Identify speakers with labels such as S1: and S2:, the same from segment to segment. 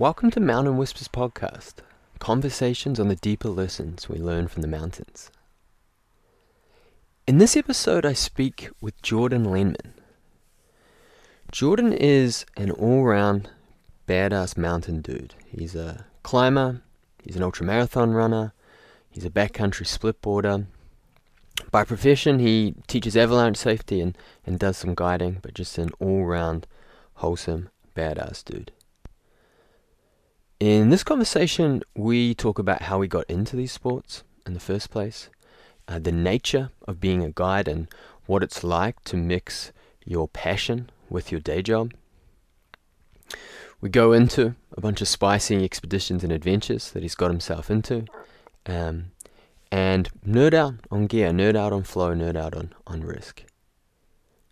S1: Welcome to Mountain Whispers Podcast conversations on the deeper lessons we learn from the mountains. In this episode, I speak with Jordan Lenman. Jordan is an all round badass mountain dude. He's a climber, he's an ultramarathon runner, he's a backcountry splitboarder. By profession, he teaches avalanche safety and, and does some guiding, but just an all round, wholesome, badass dude. In this conversation, we talk about how we got into these sports in the first place, uh, the nature of being a guide, and what it's like to mix your passion with your day job. We go into a bunch of spicy expeditions and adventures that he's got himself into, um, and nerd out on gear, nerd out on flow, nerd out on, on risk.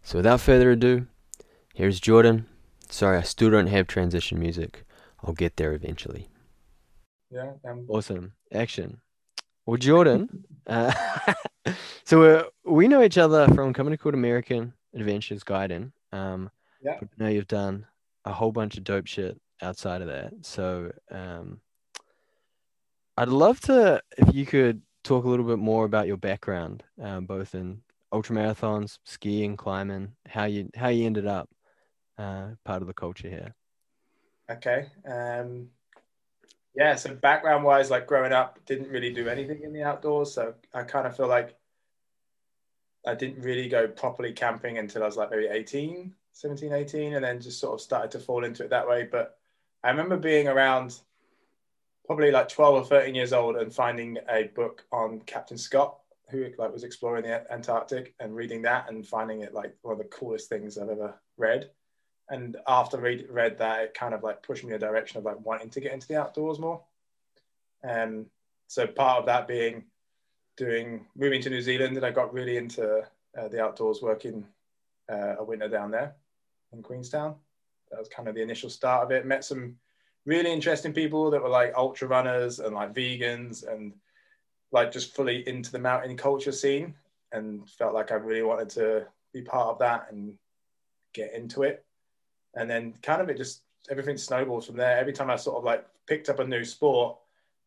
S1: So without further ado, here's Jordan. Sorry, I still don't have transition music. I'll get there eventually.
S2: Yeah. Um,
S1: Awesome. Action. Well, Jordan, uh, so we're, we know each other from a company called American Adventures Guiding. Um,
S2: Yeah.
S1: but I know you've done a whole bunch of dope shit outside of that. So um, I'd love to, if you could talk a little bit more about your background, um, both in ultramarathons, skiing, climbing, how you how you ended up uh, part of the culture here.
S2: Okay. Um, yeah. So background wise, like growing up, didn't really do anything in the outdoors. So I kind of feel like I didn't really go properly camping until I was like maybe 18, 17, 18, and then just sort of started to fall into it that way. But I remember being around probably like 12 or 13 years old and finding a book on Captain Scott who like was exploring the Antarctic and reading that and finding it like one of the coolest things I've ever read. And after read read that, it kind of like pushed me in the direction of like wanting to get into the outdoors more. Um, so part of that being doing moving to New Zealand, and I got really into uh, the outdoors, working uh, a winter down there in Queenstown. That was kind of the initial start of it. Met some really interesting people that were like ultra runners and like vegans and like just fully into the mountain culture scene and felt like I really wanted to be part of that and get into it. And then kind of it just everything snowballs from there. Every time I sort of like picked up a new sport,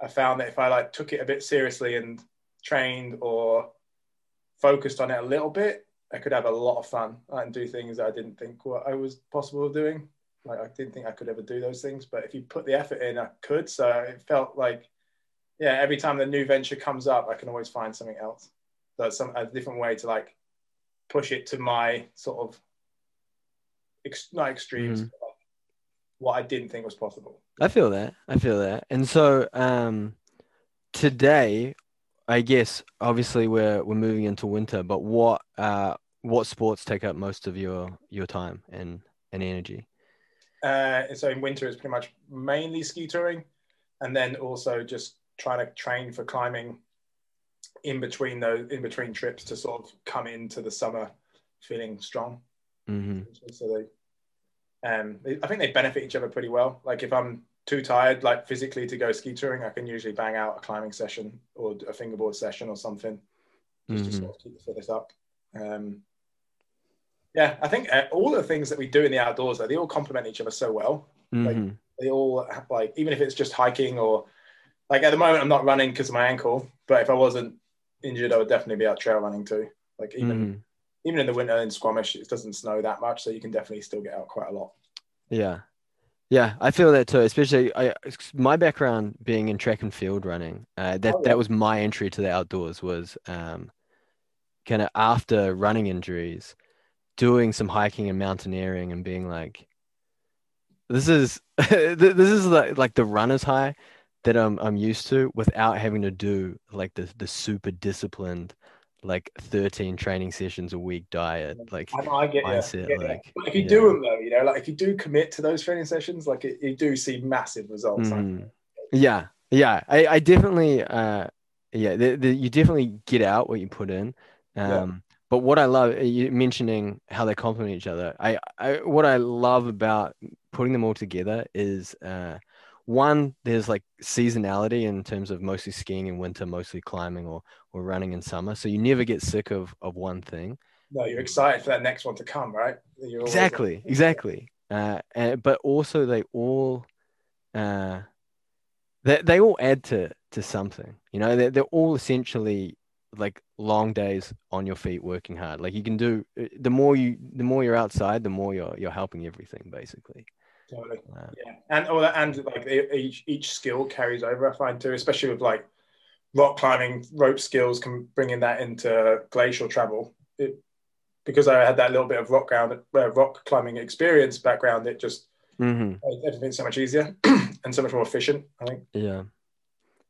S2: I found that if I like took it a bit seriously and trained or focused on it a little bit, I could have a lot of fun and do things that I didn't think what I was possible of doing. Like I didn't think I could ever do those things, but if you put the effort in, I could. So it felt like, yeah, every time the new venture comes up, I can always find something else. So it's some a different way to like push it to my sort of ex, not extremes,
S1: Mhm.
S2: but like what I didn't think was possible.
S1: I feel that. I feel that. And so um today, I guess obviously we're we're moving into winter, but what uh what sports take up most of your your time and and energy?
S2: Uh, and so in winter, it's pretty much mainly ski touring, and then also just trying to train for climbing in between those in between trips to sort of come into the summer feeling strong.
S1: Hmm
S2: So they, um, they- I think they benefit each other pretty well. Like if I'm too tired, like physically to go ski touring, I can usually bang out a climbing session or a fingerboard session or something, just to
S1: Mhm.
S2: sort of keep the fitness up. Um, yeah, I think uh, all the things that we do in the outdoors, they all complement each other so well. Like-
S1: Mhm.
S2: they all have, like even if it's just hiking or like at the moment I'm not running because of my ankle, but if I wasn't injured, I would definitely be out trail running too. Like even
S1: Mhm.
S2: Even in the winter in Squamish, it doesn't snow that much, so you can definitely still get out quite a lot.
S1: Yeah. Yeah, I feel that too, especially I my background being in track and field running. Uh that
S2: Oh, yeah.
S1: that was my entry to the outdoors was um kind of after running injuries, doing some hiking and mountaineering and being like this is this is like like the runner's high that I'm I'm used to without having to do like the the super disciplined like 13 training sessions a week diet like
S2: I get
S1: mindset,
S2: you.
S1: like,
S2: But if you
S1: yeah.
S2: do them though, you know, like if you do commit to those training sessions, like it, you do see massive results. like-
S1: Mhm. Yeah, yeah. I, I definitely, uh, yeah. The, the, you definitely get out what you put in.
S2: Yeah.
S1: Um, but what I love, you mentioning how they complement each other. I, I, what I love about putting them all together is, uh, one, there's like seasonality in terms of mostly skiing in winter, mostly climbing or or running in summer. So you never get sick of of one thing.
S2: No, you're excited for that next one to come, right? You're always like-
S1: Exactly, exactly. Uh, and, but also they all uh, they they all add to to something. You know, they're they're all essentially like long days on your feet working hard. Like you can do uh, the more you the more you're outside, the more you're you're helping everything basically.
S2: Totally. Uh, yeah, and all that, and like each each skill carries over. I find too, especially with like rock climbing, rope skills, can bringing that into glacial travel. It, because I had that little bit of rock ground, uh, rock climbing experience background, it just mm-hmm. everything's so much easier and so much more efficient. I think.
S1: Yeah.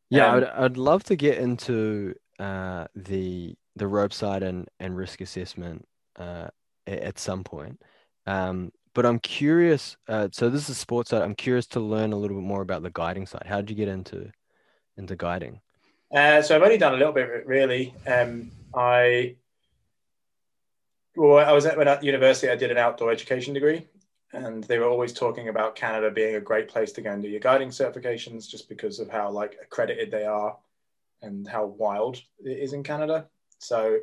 S1: Yeah, um, I'd, I'd love to get into uh, the the rope side and, and risk assessment uh, at some point. Um, but I'm curious. Uh, so this is sports side. I'm curious to learn a little bit more about the guiding side. How did you get into into guiding?
S2: Uh, so I've only done a little bit of it, really. Um, I well, I was at, when at university. I did an outdoor education degree, and they were always talking about Canada being a great place to go and do your guiding certifications, just because of how like accredited they are, and how wild it is in Canada. So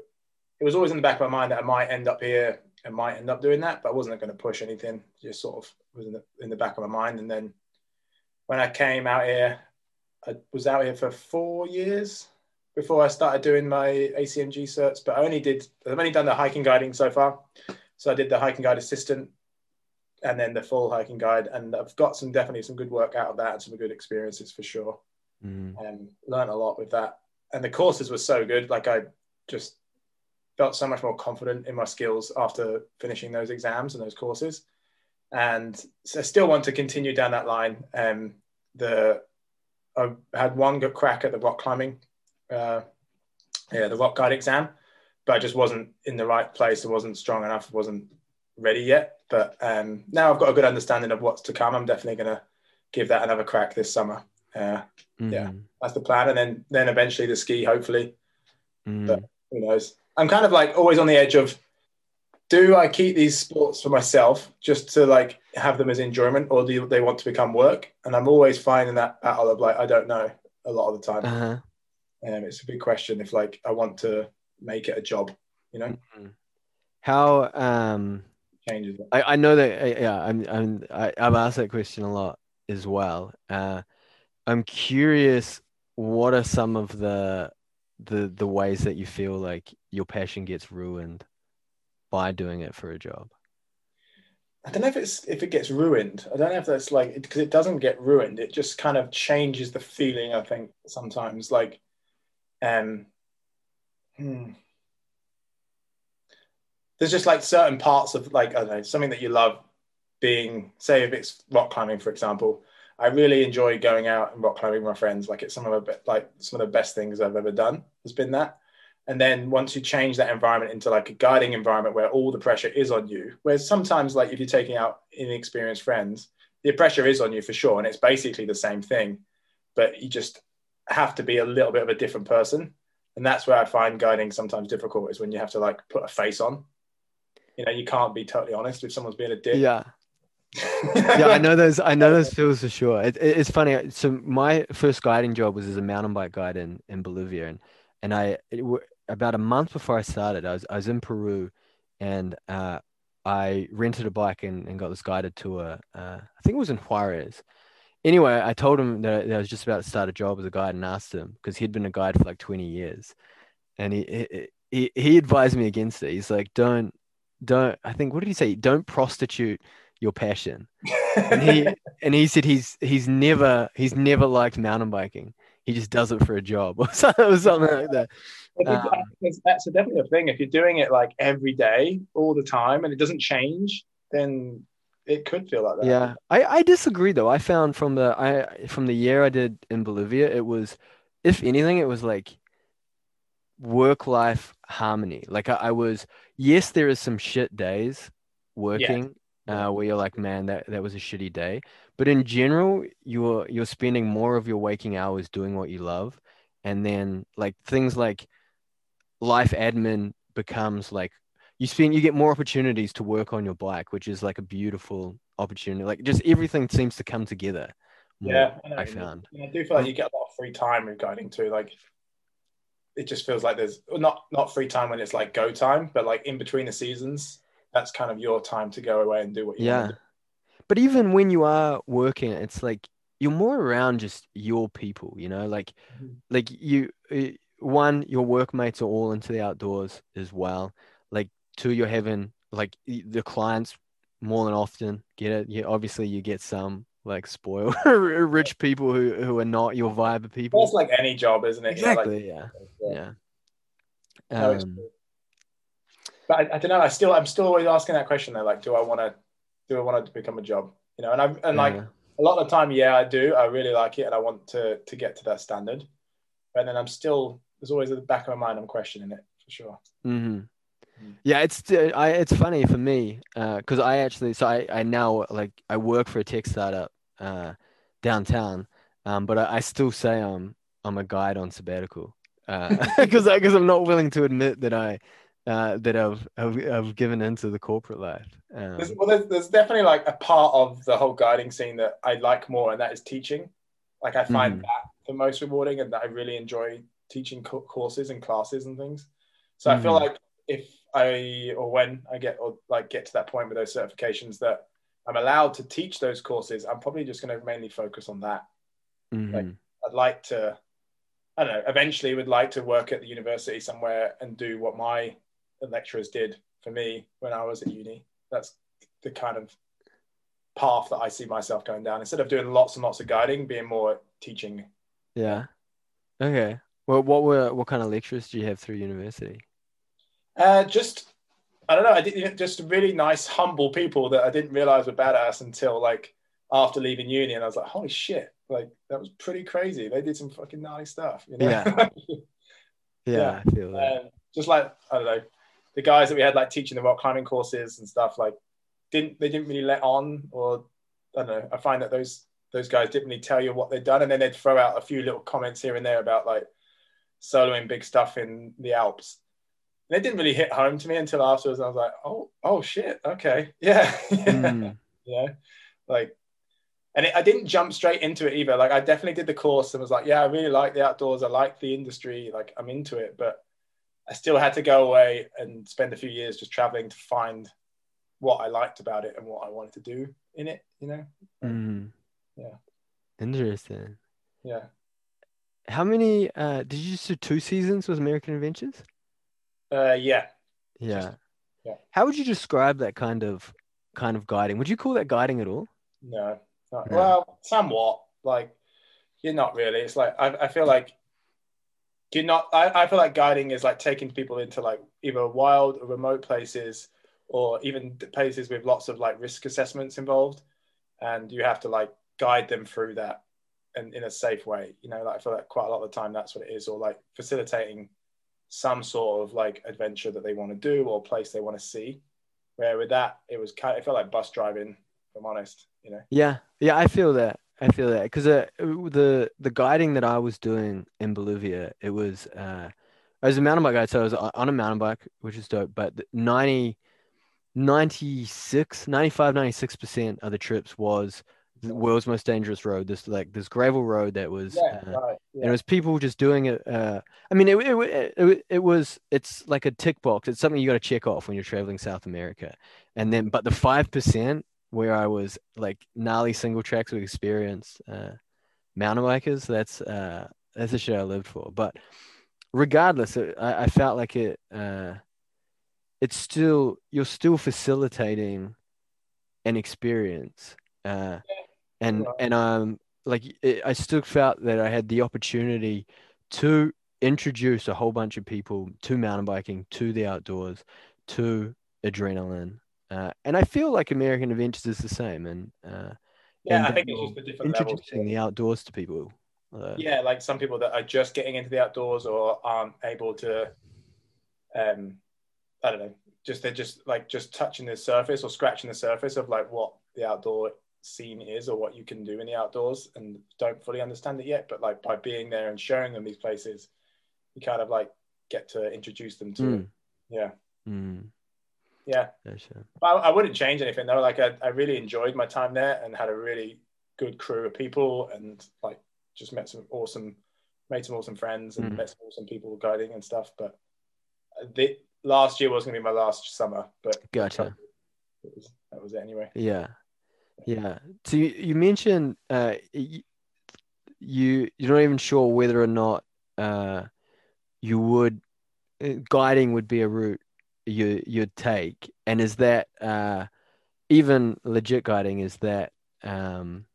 S2: it was always in the back of my mind that I might end up here and might end up doing that, but I wasn't going to push anything. Just sort of was in the, in the back of my mind. And then when I came out here, I was out here for four years before I started doing my ACMG certs, but I only did, I've only done the hiking guiding so far. So I did the hiking guide assistant and then the full hiking guide. And I've got some, definitely some good work out of that and some good experiences for sure. Mm. And learned a lot with that. And the courses were so good. Like I just felt so much more confident in my skills after finishing those exams and those courses. And so I still want to continue down that line. Um, the I had one good crack at the rock climbing, uh, yeah, the rock guide exam, but I just wasn't in the right place. I wasn't strong enough. wasn't ready yet. But um, now I've got a good understanding of what's to come. I'm definitely going to give that another crack this summer. Uh, mm. Yeah, that's the plan, and then then eventually the ski, hopefully. Mm. But who knows? I'm kind of like always on the edge of do I keep these sports for myself just to like have them as enjoyment, or do they want to become work? And I'm always finding that battle of like I don't know a lot of the time. Uh-huh. Um, it's a big question if like I want to make it a job, you know. Mm-hmm.
S1: How um
S2: changes.
S1: I, I know that uh, yeah I'm I'm I, I've asked that question a lot as well. Uh, I'm curious, what are some of the the the ways that you feel like your passion gets ruined by doing it for a job?
S2: I don't know if it's if it gets ruined. I don't know if that's like because it doesn't get ruined. It just kind of changes the feeling. I think sometimes like, um, hmm. there's just like certain parts of like I don't know something that you love being. Say if it's rock climbing, for example, I really enjoy going out and rock climbing with my friends. Like it's some of the like some of the best things I've ever done has been that. And then once you change that environment into like a guiding environment where all the pressure is on you, whereas sometimes like if you're taking out inexperienced friends, the pressure is on you for sure, and it's basically the same thing, but you just have to be a little bit of a different person. And that's where I find guiding sometimes difficult is when you have to like put a face on. You know, you can't be totally honest if someone's being a dick.
S1: Yeah yeah, I know those. I know those feels for sure. It, it, it's funny. So my first guiding job was as a mountain bike guide in, in Bolivia, and and I it, about a month before I started, I was I was in Peru, and uh, I rented a bike and, and got this guided tour. Uh, I think it was in Huaraz. Anyway, I told him that I was just about to start a job as a guide and asked him because he'd been a guide for like 20 years, and he he he advised me against it. He's like, don't don't. I think what did he say? Don't prostitute your passion. and he and he said he's he's never he's never liked mountain biking. He just does it for a job or something like that. Um,
S2: that's definitely a thing. If you're doing it like every day, all the time, and it doesn't change, then it could feel like that.
S1: Yeah, I, I disagree though. I found from the I from the year I did in Bolivia, it was, if anything, it was like work life harmony. Like I, I was, yes, there is some shit days working uh, where you're like, man, that, that was a shitty day. But in general, you're you're spending more of your waking hours doing what you love, and then like things like life admin becomes like you spend you get more opportunities to work on your bike, which is like a beautiful opportunity. Like just everything seems to come together.
S2: yeah, I, I found. I do feel like you get a lot of free time regarding to. Like it just feels like there's not not free time when it's like go time, but like in between the seasons, that's kind of your time to go away and do what you
S1: yeah but even when you are working it's like you're more around just your people, you know, like
S2: Mhm.
S1: like you uh, one your workmates are all into the outdoors as well. Like two, you're having like the clients more than often get it. You obviously you get some like spoiled rich people who who are not your vibe of people.
S2: That's like any job, isn't it? You know, like-
S1: Exactly, yeah,
S2: yeah.
S1: yeah. Um,
S2: but I, I don't know. I still, I'm still always asking that question though. Like, do I want to, do I want it to become a job? You know, and I'm and like
S1: yeah.
S2: a lot of the time, yeah, I do. I really like it, and I want to to get to that standard. But then I'm still there's always at the back of my mind, I'm questioning it for sure.
S1: hmm
S2: Mm.
S1: Yeah, it's uh, I it's funny for me because I actually so I I now like I work for a tech startup uh downtown, um, but I, I still say I'm I'm a guide on sabbatical because because I'm not willing to admit that I uh that I've I've, I've given into the corporate life. Um,
S2: There's, well, there's, there's definitely like a part of the whole guiding scene that I like more, and that is teaching. Like I find
S1: Mhm.
S2: that the most rewarding, and that I really enjoy teaching co- courses and classes and things. So I feel
S1: Mhm.
S2: like if I or when I get or like get to that point with those certifications that I'm allowed to teach those courses, I'm probably just going to mainly focus on that.
S1: mhm.
S2: I'd like to, I don't know, eventually would like to work at the university somewhere and do what my lecturers did for me when I was at uni. That's the kind of path that I see myself going down. Instead of doing lots and lots of guiding, being more teaching.
S1: Yeah. Okay. Well, what were what kind of lectures do you have through university?
S2: Uh, just, I don't know, I didn't just really nice, humble people that I didn't realize were badass until like after leaving uni. And I was like, holy shit, like that was pretty crazy. They did some fucking gnarly stuff, you know?
S1: Yeah. Yeah,
S2: Yeah.
S1: I feel that.
S2: Um, just like I don't know, the guys that we had like teaching the rock climbing courses and stuff like didn't they didn't really let on or I don't know. I find that those those guys didn't really tell you what they'd done, and then they'd throw out a few little comments here and there about like soloing big stuff in the Alps. And it didn't really hit home to me until afterwards. I was like, oh, oh shit, okay, yeah,
S1: Mm,
S2: you know, like, and it, I didn't jump straight into it either. Like, I definitely did the course and was like, yeah, I really like the outdoors. I like the industry. Like, I'm into it, but I still had to go away and spend a few years just traveling to find what I liked about it and what I wanted to do in it. You know?
S1: mm.
S2: Yeah.
S1: Interesting.
S2: Yeah.
S1: How many uh did you just do two seasons with American Adventures?
S2: Uh, yeah.
S1: Yeah.
S2: yeah.
S1: How would you describe that kind of kind of guiding? Would you call that guiding at all?
S2: No. Not,
S1: No.
S2: Well, somewhat. Like, you're not really. It's like I, I feel like you're not. I, I feel like guiding is like taking people into like either wild or remote places, or even places with lots of like risk assessments involved, and you have to like guide them through that and in a safe way. You know, like I feel like quite a lot of the time that's what it is, or like facilitating some sort of like adventure that they want to do or place they want to see. Where with that, it was kind. Of, it felt like bus driving. If I'm honest, you know.
S1: Yeah. Yeah, I feel that. I feel that because uh, the the guiding that I was doing in Bolivia, it was uh I was a mountain bike guide, so I was on a mountain bike, which is dope, but the 90 96 95 96% of the trips was the world's most dangerous road this like this gravel road that was
S2: Yeah,
S1: uh,
S2: right.
S1: and it was people just doing it uh i mean it, it, it, it was it's like a tick box it's something you got to check off when you're traveling south america and then but the 5% where i was like gnarly single tracks with experience uh mountain bikers that's uh that's the shit i lived for. But regardless it, I, I felt like it uh it's still you're still facilitating an experience uh and and um like it, i still felt that i had the opportunity to introduce a whole bunch of people to mountain biking to the outdoors to adrenaline uh, and i feel like american adventures is the same and uh
S2: Yeah,
S1: and
S2: I think it's just the different levels.
S1: introducing the outdoors to people uh,
S2: Yeah, like some people that are just getting into the outdoors or aren't able to, um, I don't know, just they're just like just touching the surface or scratching the surface of like what the outdoor scene is or what you can do in the outdoors and don't fully understand it yet. But like by being there and showing them these places, you kind of like get to introduce them to
S1: mm,
S2: Yeah,
S1: mm,
S2: yeah.
S1: gotcha.
S2: But I, I wouldn't change anything though. Like I, I really enjoyed my time there and had a really good crew of people and like just met some awesome, made some awesome friends and
S1: Mm.
S2: met some awesome people guiding and stuff. But the last year was going to be my last summer, but
S1: Gotcha.
S2: it was, that was it anyway.
S1: Yeah. Yeah. So you, you mentioned uh, you you're not even sure whether or not uh, you would uh, guiding would be a route you you'd take, and is that uh, even legit guiding? Is that um,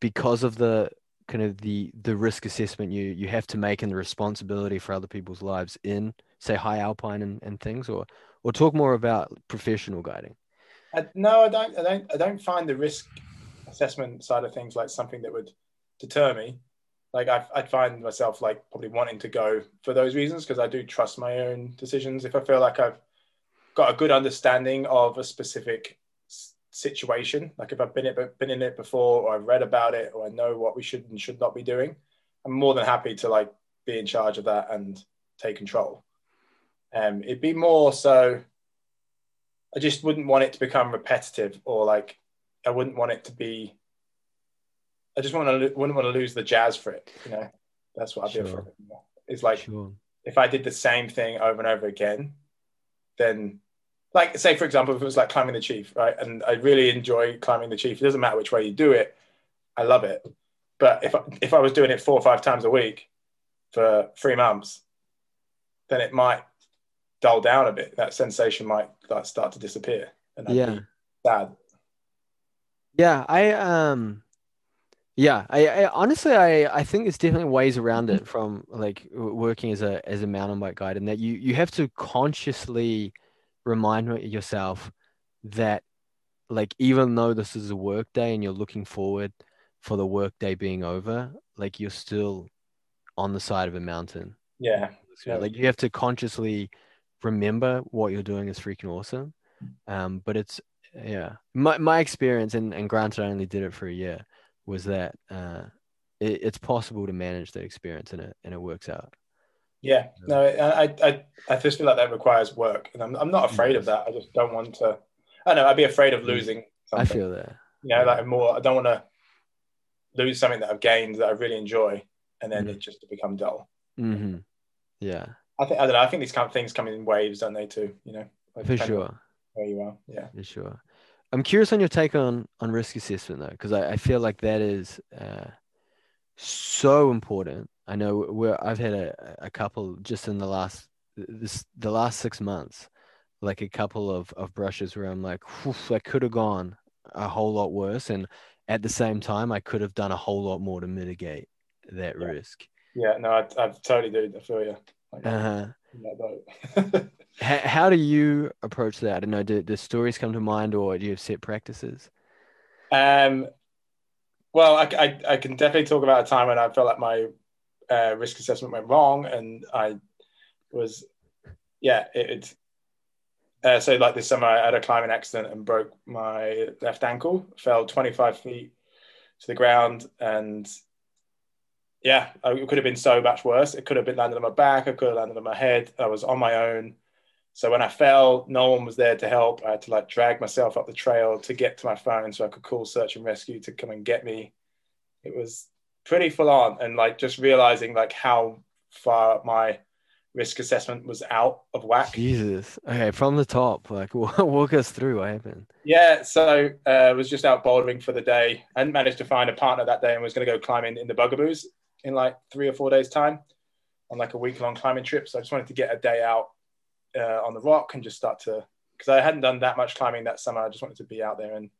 S1: because of the kind of the the risk assessment you you have to make and the responsibility for other people's lives in say high alpine and, and things, or or talk more about professional guiding?
S2: I, no, I don't. I don't. I don't find the risk assessment side of things like something that would deter me. Like I, I'd find myself like probably wanting to go for those reasons because I do trust my own decisions. If I feel like I've got a good understanding of a specific situation, like if I've been it been in it before, or I've read about it, or I know what we should and should not be doing, I'm more than happy to like be in charge of that and take control. Um, it'd be more so. I just wouldn't want it to become repetitive or like I wouldn't want it to be. I just want to wouldn't want to lose the jazz for it. You know, that's what I'd sure. be afraid of. It's like sure. if I did the same thing over and over again, then like say for example, if it was like climbing the chief, right? And I really enjoy climbing the chief. It doesn't matter which way you do it, I love it. But if I, if I was doing it four or five times a week for three months, then it might dull down a bit. That sensation might like start to disappear, and yeah, sad.
S1: Yeah, I um yeah, I, I, honestly I I think there's definitely ways around it from like working as a as a mountain bike guide and that you you have to consciously remind yourself that like even though this is a work day and you're looking forward for the work day being over, like you're still on the side of a mountain.
S2: Yeah.
S1: Like you have to consciously remember what you're doing is freaking awesome. Um, but it's yeah my, my experience and, and granted i only did it for a year was that uh, it, it's possible to manage that experience and it and it works out
S2: yeah no I, I i just feel like that requires work and i'm, I'm not afraid of that i just don't want to i don't know i'd be afraid of mm. losing something.
S1: i feel that
S2: you know like more i don't want to lose something that i've gained that i really enjoy and then mm-hmm. it just to become dull
S1: mm-hmm. yeah
S2: i think i don't know i think these kind of things come in waves don't they too you know
S1: like for sure
S2: where you are yeah
S1: for sure I'm curious on your take on on risk assessment though, because I, I feel like that is uh, so important. I know where I've had a, a couple just in the last this the last six months, like a couple of, of brushes where I'm like, I could have gone a whole lot worse, and at the same time, I could have done a whole lot more to mitigate that
S2: yeah.
S1: risk.
S2: Yeah, no, I, I totally do. I feel you. Like,
S1: uh-huh. how, how do you approach that? I don't know. Do, do stories come to mind, or do you have set practices?
S2: Um, well, I, I, I can definitely talk about a time when I felt like my uh, risk assessment went wrong, and I was, yeah, it. it uh, so like this summer, I had a climbing accident and broke my left ankle. Fell 25 feet to the ground, and yeah, it could have been so much worse. It could have been landed on my back. I could have landed on my head. I was on my own. So when I fell, no one was there to help. I had to like drag myself up the trail to get to my phone so I could call search and rescue to come and get me. It was pretty full on and like just realizing like how far my risk assessment was out of whack.
S1: Jesus. Okay, from the top, like walk us through what happened.
S2: Yeah, so uh, I was just out bouldering for the day and managed to find a partner that day and was going to go climbing in the Bugaboos in like three or four days time on like a week long climbing trip. So I just wanted to get a day out uh, on the rock and just start to because I hadn't done that much climbing that summer. I just wanted to be out there and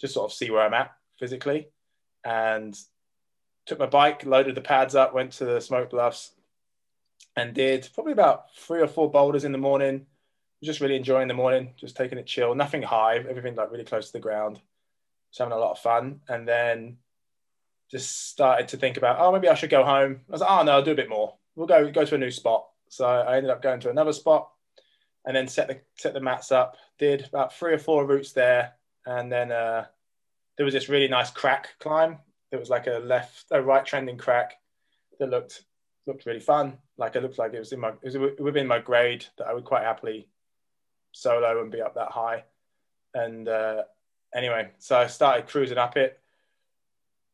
S2: just sort of see where I'm at physically. And took my bike, loaded the pads up, went to the smoke bluffs, and did probably about three or four boulders in the morning. Just really enjoying the morning, just taking it chill, nothing high, everything like really close to the ground. Just having a lot of fun. And then just started to think about, oh, maybe I should go home. I was like, oh no, I'll do a bit more. We'll go go to a new spot. So I ended up going to another spot and then set the set the mats up. Did about three or four routes there, and then uh, there was this really nice crack climb. There was like a left, a right trending crack that looked looked really fun. Like it looked like it was in my it was within my grade that I would quite happily solo and be up that high. And uh, anyway, so I started cruising up it,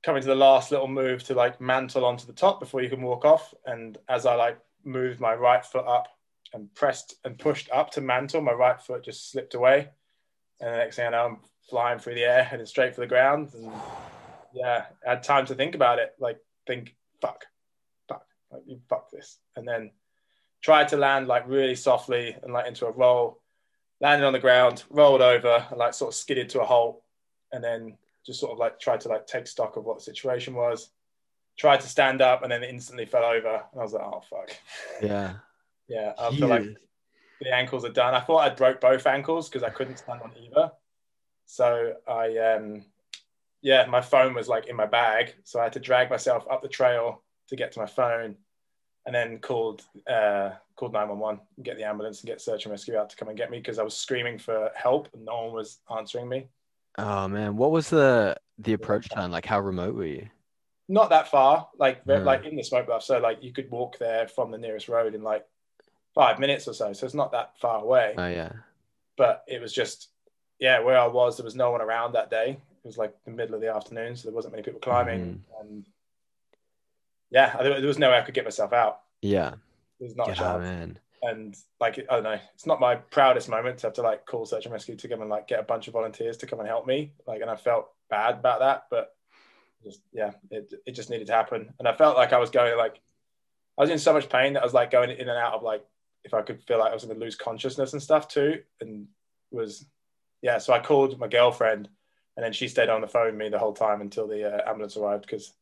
S2: coming to the last little move to like mantle onto the top before you can walk off. And as I like moved my right foot up and pressed and pushed up to mantle, my right foot just slipped away. And the next thing I know, I'm flying through the air, heading straight for the ground. And yeah, I had time to think about it. Like, think, fuck, fuck, like, you fuck this. And then tried to land like really softly and like into a roll, landed on the ground, rolled over, and like sort of skidded to a halt. And then just sort of like tried to like take stock of what the situation was. Tried to stand up and then instantly fell over. And I was like, oh, fuck.
S1: Yeah.
S2: Yeah. I feel like the ankles are done. I thought I broke both ankles because I couldn't stand on either. So I, um, yeah, my phone was like in my bag, so I had to drag myself up the trail to get to my phone, and then called uh, called nine one one, get the ambulance, and get search and rescue out to come and get me because I was screaming for help and no one was answering me.
S1: Oh man, what was the the approach time? Like, how remote were you?
S2: Not that far, like yeah. like in the smoke bluff. So like you could walk there from the nearest road in like five minutes or so. So it's not that far away.
S1: Oh yeah.
S2: But it was just yeah, where I was, there was no one around that day. Was like the middle of the afternoon, so there wasn't many people climbing, mm-hmm. and yeah, there was no way I could get myself out.
S1: Yeah,
S2: there's not
S1: yeah, a chance. man.
S2: And like I don't know, it's not my proudest moment to have to like call search and rescue to come and like get a bunch of volunteers to come and help me. Like, and I felt bad about that, but just yeah, it it just needed to happen. And I felt like I was going like I was in so much pain that I was like going in and out of like if I could feel like I was going to lose consciousness and stuff too, and was yeah, so I called my girlfriend, and then she stayed on the phone with me the whole time until the uh, ambulance arrived because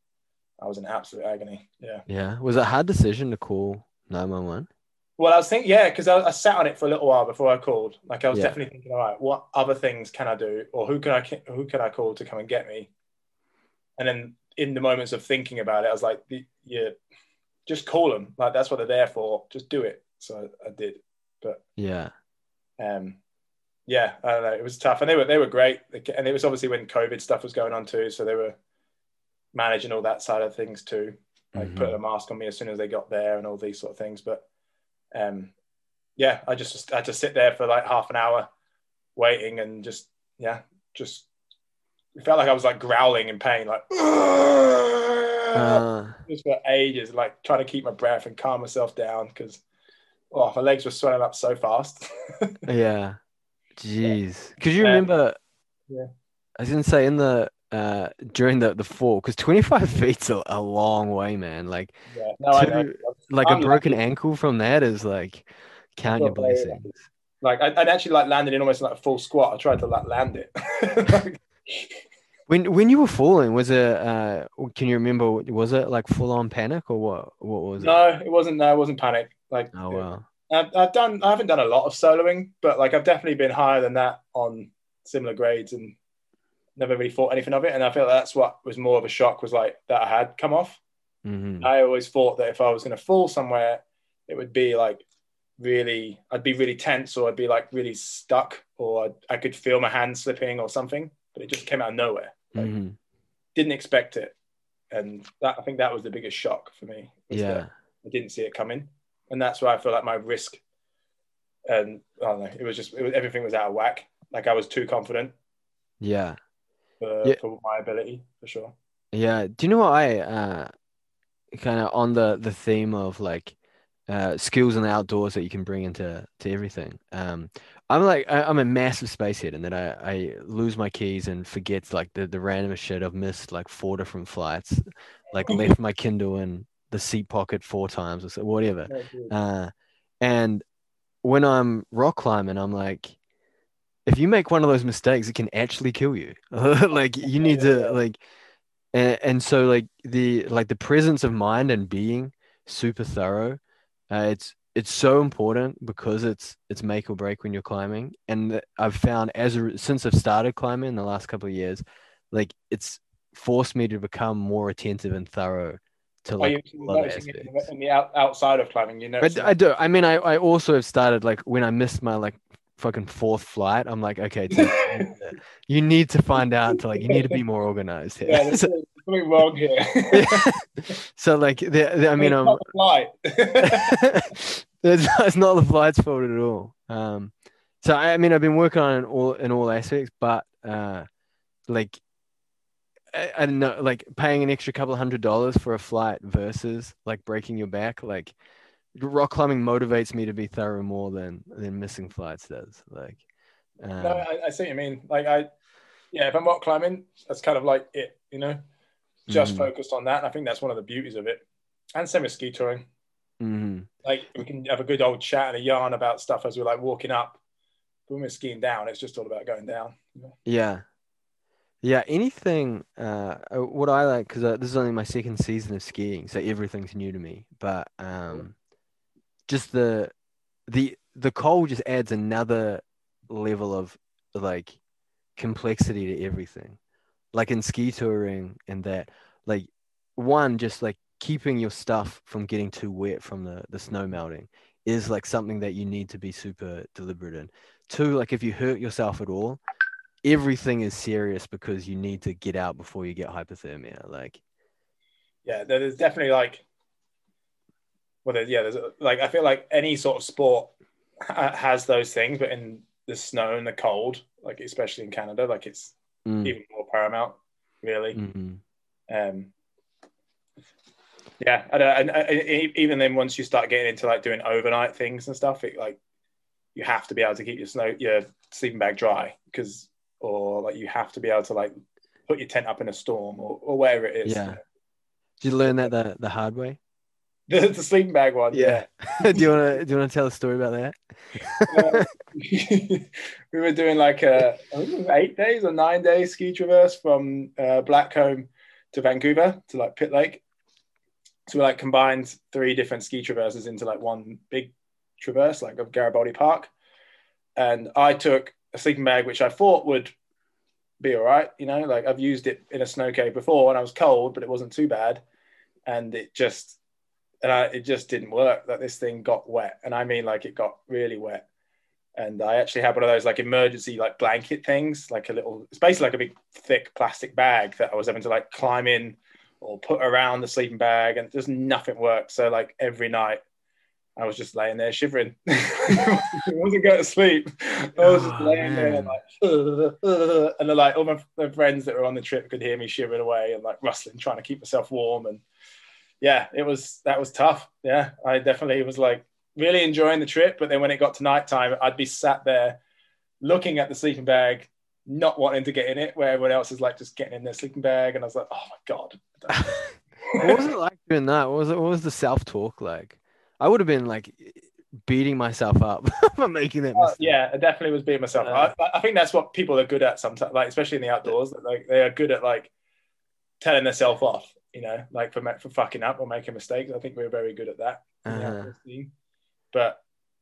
S2: I was in absolute agony. Yeah.
S1: Yeah. Was it a hard decision to call nine one one?
S2: Well, I was thinking, yeah, because I, I, sat on it for a little while before I called. Like, I was yeah. definitely thinking, all right, what other things can I do, or who can I who can I call to come and get me? And then in the moments of thinking about it, I was like, yeah, just call them. Like that's what they're there for. Just do it. So I did. But
S1: yeah,
S2: um, yeah, I don't know. It was tough, and they were they were great, and it was obviously when COVID stuff was going on too, so they were managing all that side of things too, like mm-hmm. putting a mask on me as soon as they got there and all these sort of things. But um, yeah, I just I had to sit there for like half an hour waiting and just yeah, just it felt like I was like growling in pain, like uh. just for ages, like trying to keep my breath and calm myself down because oh, my legs were swelling up so fast.
S1: yeah. Jeez, because you remember?
S2: Yeah.
S1: I was gonna say in the uh during the the fall because 25 feet's a, a long way man. Like
S2: yeah. no, to,
S1: like I'm a broken lucky. ankle from that is like count your blessings.
S2: like I, would actually like landed in almost like a full squat. I tried to like land it.
S1: When when you were falling was it uh can you remember was it like full on panic or what what was
S2: it? No it wasn't no it wasn't panic. Like
S1: oh wow
S2: I've, I've done I haven't done a lot of soloing, but like I've definitely been higher than that on similar grades and never really thought anything of it. And I feel like that's what was more of a shock was like that I had come off.
S1: Mm-hmm.
S2: I always thought that if I was going to fall somewhere, it would be like really, I'd be really tense or I'd be like really stuck or I'd, I could feel my hand slipping or something, but it just came out of nowhere. Like,
S1: mm-hmm.
S2: Didn't expect it. And that, I think that was the biggest shock for me.
S1: Yeah.
S2: I didn't see it coming and that's why I feel like my risk and I don't know, it was just it was, everything was out of whack. Like I was too confident.
S1: Yeah.
S2: For, yeah. for my ability, for sure.
S1: Yeah. Do you know what I uh kind of on the the theme of like uh skills in the outdoors that you can bring into to everything. Um I'm like I, am a massive space head and then I, I lose my keys and forget like the, the random shit I've missed like four different flights, like left my Kindle in the seat pocket four times or so, whatever. Uh, and when I'm rock climbing, I'm like, if you make one of those mistakes, it can actually kill you. like you need to like, and, and so like the like the presence of mind and being super thorough. Uh, it's it's so important because it's it's make or break when you're climbing. And I've found as a, since I've started climbing in the last couple of years, like it's forced me to become more attentive and thorough to like
S2: in the out, outside of climbing you know
S1: I, I do. I mean I, I also have started like when i missed my like fucking fourth flight i'm like okay you need to find out to like you need to be more organized here.
S2: Yeah, there's so, something wrong here.
S1: So like the, the, i mean
S2: it's um, flight.
S1: It's, it's not the flight's fault at all. Um so I, I mean i've been working on it all in all aspects but uh like I, I don't know, like paying an extra couple hundred dollars for a flight versus like breaking your back, like rock climbing motivates me to be thorough more than than missing flights does. Like,
S2: um, no, I, I see what you mean. Like I, yeah, if I'm rock climbing, that's kind of like it, you know, just
S1: Mhm.
S2: focused on that. And I think that's one of the beauties of it. And same with ski touring.
S1: hmm
S2: Like we can have a good old chat and a yarn about stuff as we're like walking up. But when we're skiing down, it's just all about going down. you know?
S1: Yeah. Yeah, anything uh uh, what I like because uh, this is only my second season of skiing, so everything's new to me. But um just the the the cold just adds another level of like complexity to everything. Like in ski touring and that like one just like keeping your stuff from getting too wet from the the snow melting is like something that you need to be super deliberate in. Two, like if you hurt yourself at all, everything is serious because you need to get out before you get hypothermia. Like,
S2: Yeah, there's definitely like, well, there, yeah, there's a- like I feel like any sort of sport ha- has those things, but in the snow and the cold, like especially in Canada, like it's
S1: mm,
S2: even more paramount, really.
S1: mhm.
S2: Um, yeah, and, uh, and, uh, even then, once you start getting into like doing overnight things and stuff, it like you have to be able to keep your snow your sleeping bag dry because, or like you have to be able to like put your tent up in a storm or, or whatever it is.
S1: Yeah. Did you learn that the, the hard way?
S2: The, the sleeping bag one, yeah.
S1: do you want to do you want to tell a story about that?
S2: Uh, we were doing like a I think it was eight days or nine days ski traverse from uh, Blackcomb to Vancouver to like Pitt Lake. So we like combined three different ski traverses into like one big traverse, like of Garibaldi Park. And I took a sleeping bag, which I thought would be all right. You know, like I've used it in a snow cave before and I was cold, but it wasn't too bad. And it just, and I, it just didn't work. That this thing got wet, and I mean like it got really wet. And I actually had one of those like emergency like blanket things, like a little. It's basically like a big thick plastic bag that I was having to like climb in or put around the sleeping bag, and just nothing worked. So like every night, I was just laying there shivering. I wasn't going to sleep. I was just
S1: Oh,
S2: laying there like, and like all my, my friends that were on the trip could hear me shivering away and like rustling, trying to keep myself warm. And yeah, it was that was tough. Yeah, I definitely was like really enjoying the trip, but then when it got to nighttime, I'd be sat there looking at the sleeping bag, not wanting to get in it, where everyone else is like just getting in their sleeping bag, and I was like, oh my god.
S1: what was it like doing that? What was it? What was the self talk like? I would have been like beating myself up for making that
S2: Uh,
S1: mistake.
S2: yeah, I definitely was beating myself.
S1: Uh,
S2: I, I think that's what people are good at sometimes, like especially in the outdoors. that, Like they are good at like telling themselves off, you know, like for for fucking up or making mistakes. I think we're very good at that.
S1: Uh-huh.
S2: But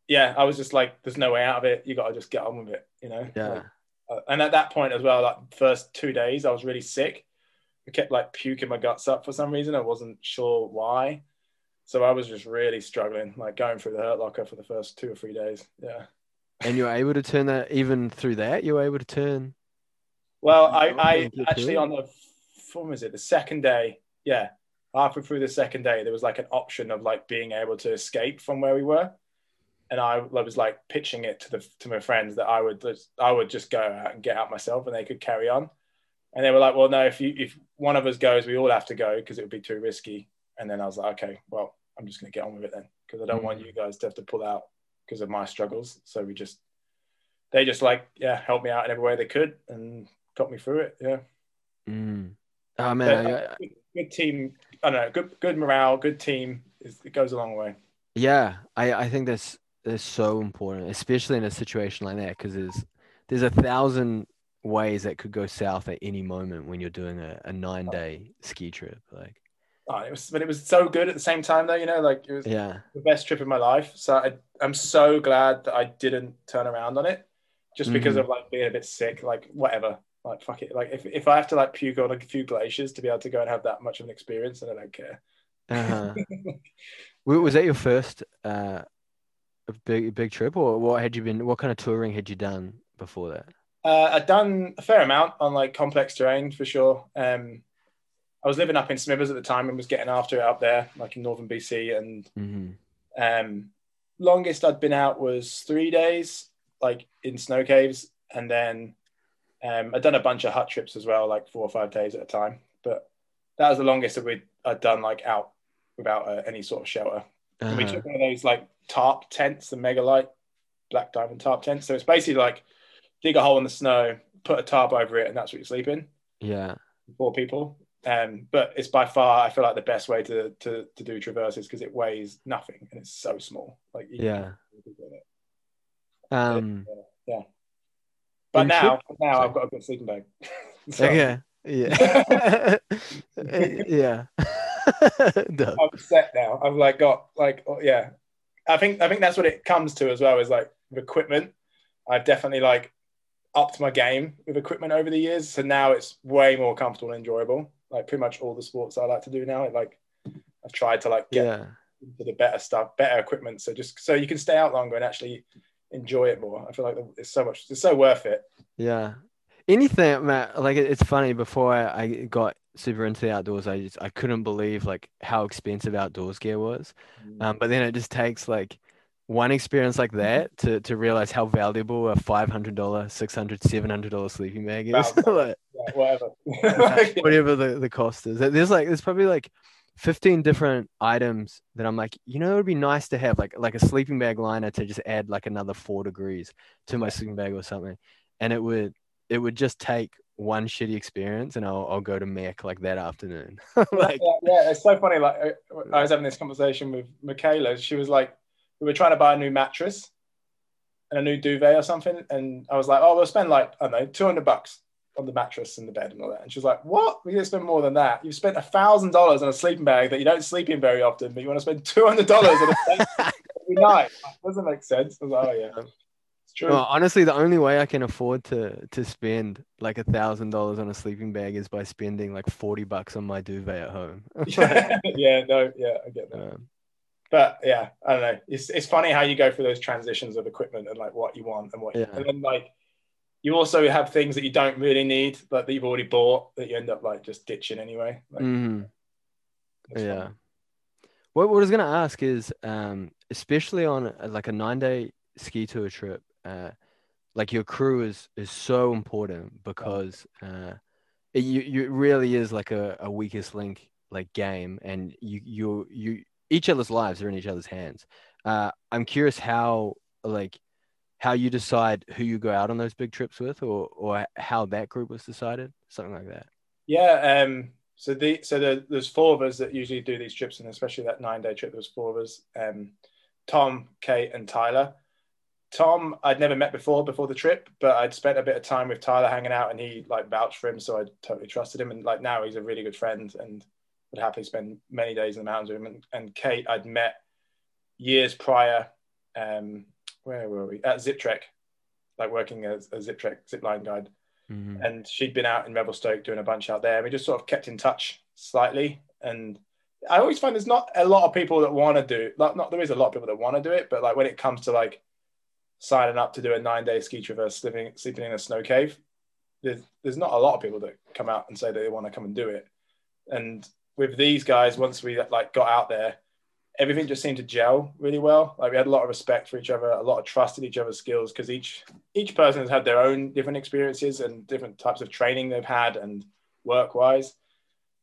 S2: yeah, I was just like, there's no way out of it. You got to just get on with it, you know.
S1: Yeah.
S2: Like, uh, and at that point as well, like first two days, I was really sick. I kept like puking my guts up for some reason. I wasn't sure why. So I was just really struggling, like going through the hurt locker for the first two or three days. Yeah.
S1: And you were able to turn that even through that. You were able to turn.
S2: Well, I, I actually on the when was it the second day? Yeah, halfway through the second day, there was like an option of like being able to escape from where we were, and I, I was like pitching it to the to my friends that I would just, I would just go out and get out myself, and they could carry on. And they were like, "Well, no, if you if one of us goes, we all have to go because it would be too risky." And then I was like, "Okay, well, I'm just going to get on with it then because I don't want
S1: Mm.
S2: you guys to have to pull out because of my struggles." So we just they just like yeah helped me out in every way they could and got me through it. Yeah.
S1: Mm. Oh man, I-
S2: uh, good, good team. I don't know. Good, good morale. Good team. Is, it goes a long way.
S1: Yeah, I, I think that's that's so important, especially in a situation like that, because there's there's a thousand ways that could go south at any moment when you're doing a, a nine day ski trip. Like,
S2: Oh, it was, but it was so good at the same time, though. You know, like it was
S1: yeah,
S2: the best trip of my life. So I, I'm so glad that I didn't turn around on it, just because
S1: Mhm.
S2: of like being a bit sick. Like whatever. Like fuck it. Like if, if I have to like puke on a few glaciers to be able to go and have that much of an experience, then I don't care.
S1: uh-huh. Was that your first uh big big trip, or what had you been? What kind of touring had you done before that?
S2: Uh, I'd done a fair amount on like complex terrain for sure. Um, I was living up in Smithers at the time and was getting after it up there, like in northern BC. And
S1: hmm
S2: um, longest I'd been out was three days, like in snow caves, and then um, I'd done a bunch of hut trips as well, like four or five days at a time. But that was the longest that we I'd done like out without uh, any sort of shelter. And we
S1: Uh-huh.
S2: took one of those like tarp tents, the megalite black diamond tarp tents. So it's basically like dig a hole in the snow, put a tarp over it, and that's what you sleep in.
S1: Yeah.
S2: Four people. Um, but it's by far, I feel like the best way to to, to do traverses because it weighs nothing and it's so small. Like
S1: yeah. Um.
S2: Yeah. But now, now sorry. I've got a good sleeping bag.
S1: so. Okay. Yeah. yeah.
S2: I'm set now. I've like got like oh, yeah. I think I think that's what it comes to as well is like equipment. I've definitely like upped my game with equipment over the years. So now it's way more comfortable and enjoyable. Like pretty much all the sports I like to do now. Like I've tried to like get yeah. into the better stuff, better equipment. So just so you can stay out longer and actually enjoy it more. I feel like it's so much, it's so worth it.
S1: Yeah. Anything, Matt, like it's funny before I got super into the outdoors, I just, I couldn't believe like how expensive outdoors gear was. Mm. Um, but then it just takes like, one experience like mm-hmm. that to, to realize how valuable a $500 $600 $700 sleeping bag is.
S2: Like, yeah, whatever.
S1: whatever the, the cost is. There's like there's probably like 15 different items that i'm like you know it would be nice to have like like a sleeping bag liner to just add like another four degrees to my sleeping bag or something. And it would it would just take one shitty experience and I'll, I'll go to MEC like that afternoon.
S2: like, yeah, yeah, it's so funny. Like I was having this conversation with Michaela. She was like, we were trying to buy a new mattress and a new duvet or something. And I was like, oh, we'll spend like, I don't know, 200 bucks on the mattress and the bed and all that. And she was like, what? We're going to spend more than that. You've spent a thousand dollars on a sleeping bag that you don't sleep in very often, but you want to spend $200 on a every night. That doesn't make sense. I was like, oh yeah. It's true.
S1: Well, honestly, the only way I can afford to to spend like a thousand dollars on a sleeping bag is by spending like 40 bucks on my duvet at home.
S2: yeah, yeah, no, yeah, I get that. Um, but yeah, I don't know. It's it's funny how you go through those transitions of equipment and like what you want and what,
S1: yeah.
S2: and then like you also have things that you don't really need, but that you've already bought that you end up like just ditching anyway. Like,
S1: mm-hmm. Yeah. What, what I was going to ask is, um, especially on a, like a nine day ski tour trip, uh, like your crew is is so important because uh, it, you, you really is like a, a weakest link like game, and you you you each other's lives are in each other's hands. Uh, I'm curious how like how you decide who you go out on those big trips with, or or how that group was decided, something like that.
S2: Yeah. Um. So the so the, there's four of us that usually do these trips, and especially that nine day trip, there was four of us. Um, Tom, Kate, and Tyler. Tom, I'd never met before before the trip, but I'd spent a bit of time with Tyler hanging out, and he like vouched for him, so I totally trusted him. And like now, he's a really good friend, and would happily spend many days in the mountains with him. And, and Kate, I'd met years prior. Um, where were we? At Zip Trek, like working as a Zip Trek zipline guide. Mm-hmm. And she'd been out in Revelstoke doing a bunch out there. And we just sort of kept in touch slightly. And I always find there's not a lot of people that want to do like not there is a lot of people that want to do it, but like when it comes to like signing up to do a nine day ski traverse, sleeping sleeping in a snow cave, there's there's not a lot of people that come out and say that they want to come and do it. And with these guys, once we like got out there, everything just seemed to gel really well. Like we had a lot of respect for each other, a lot of trust in each other's skills because each each person has had their own different experiences and different types of training they've had and work wise.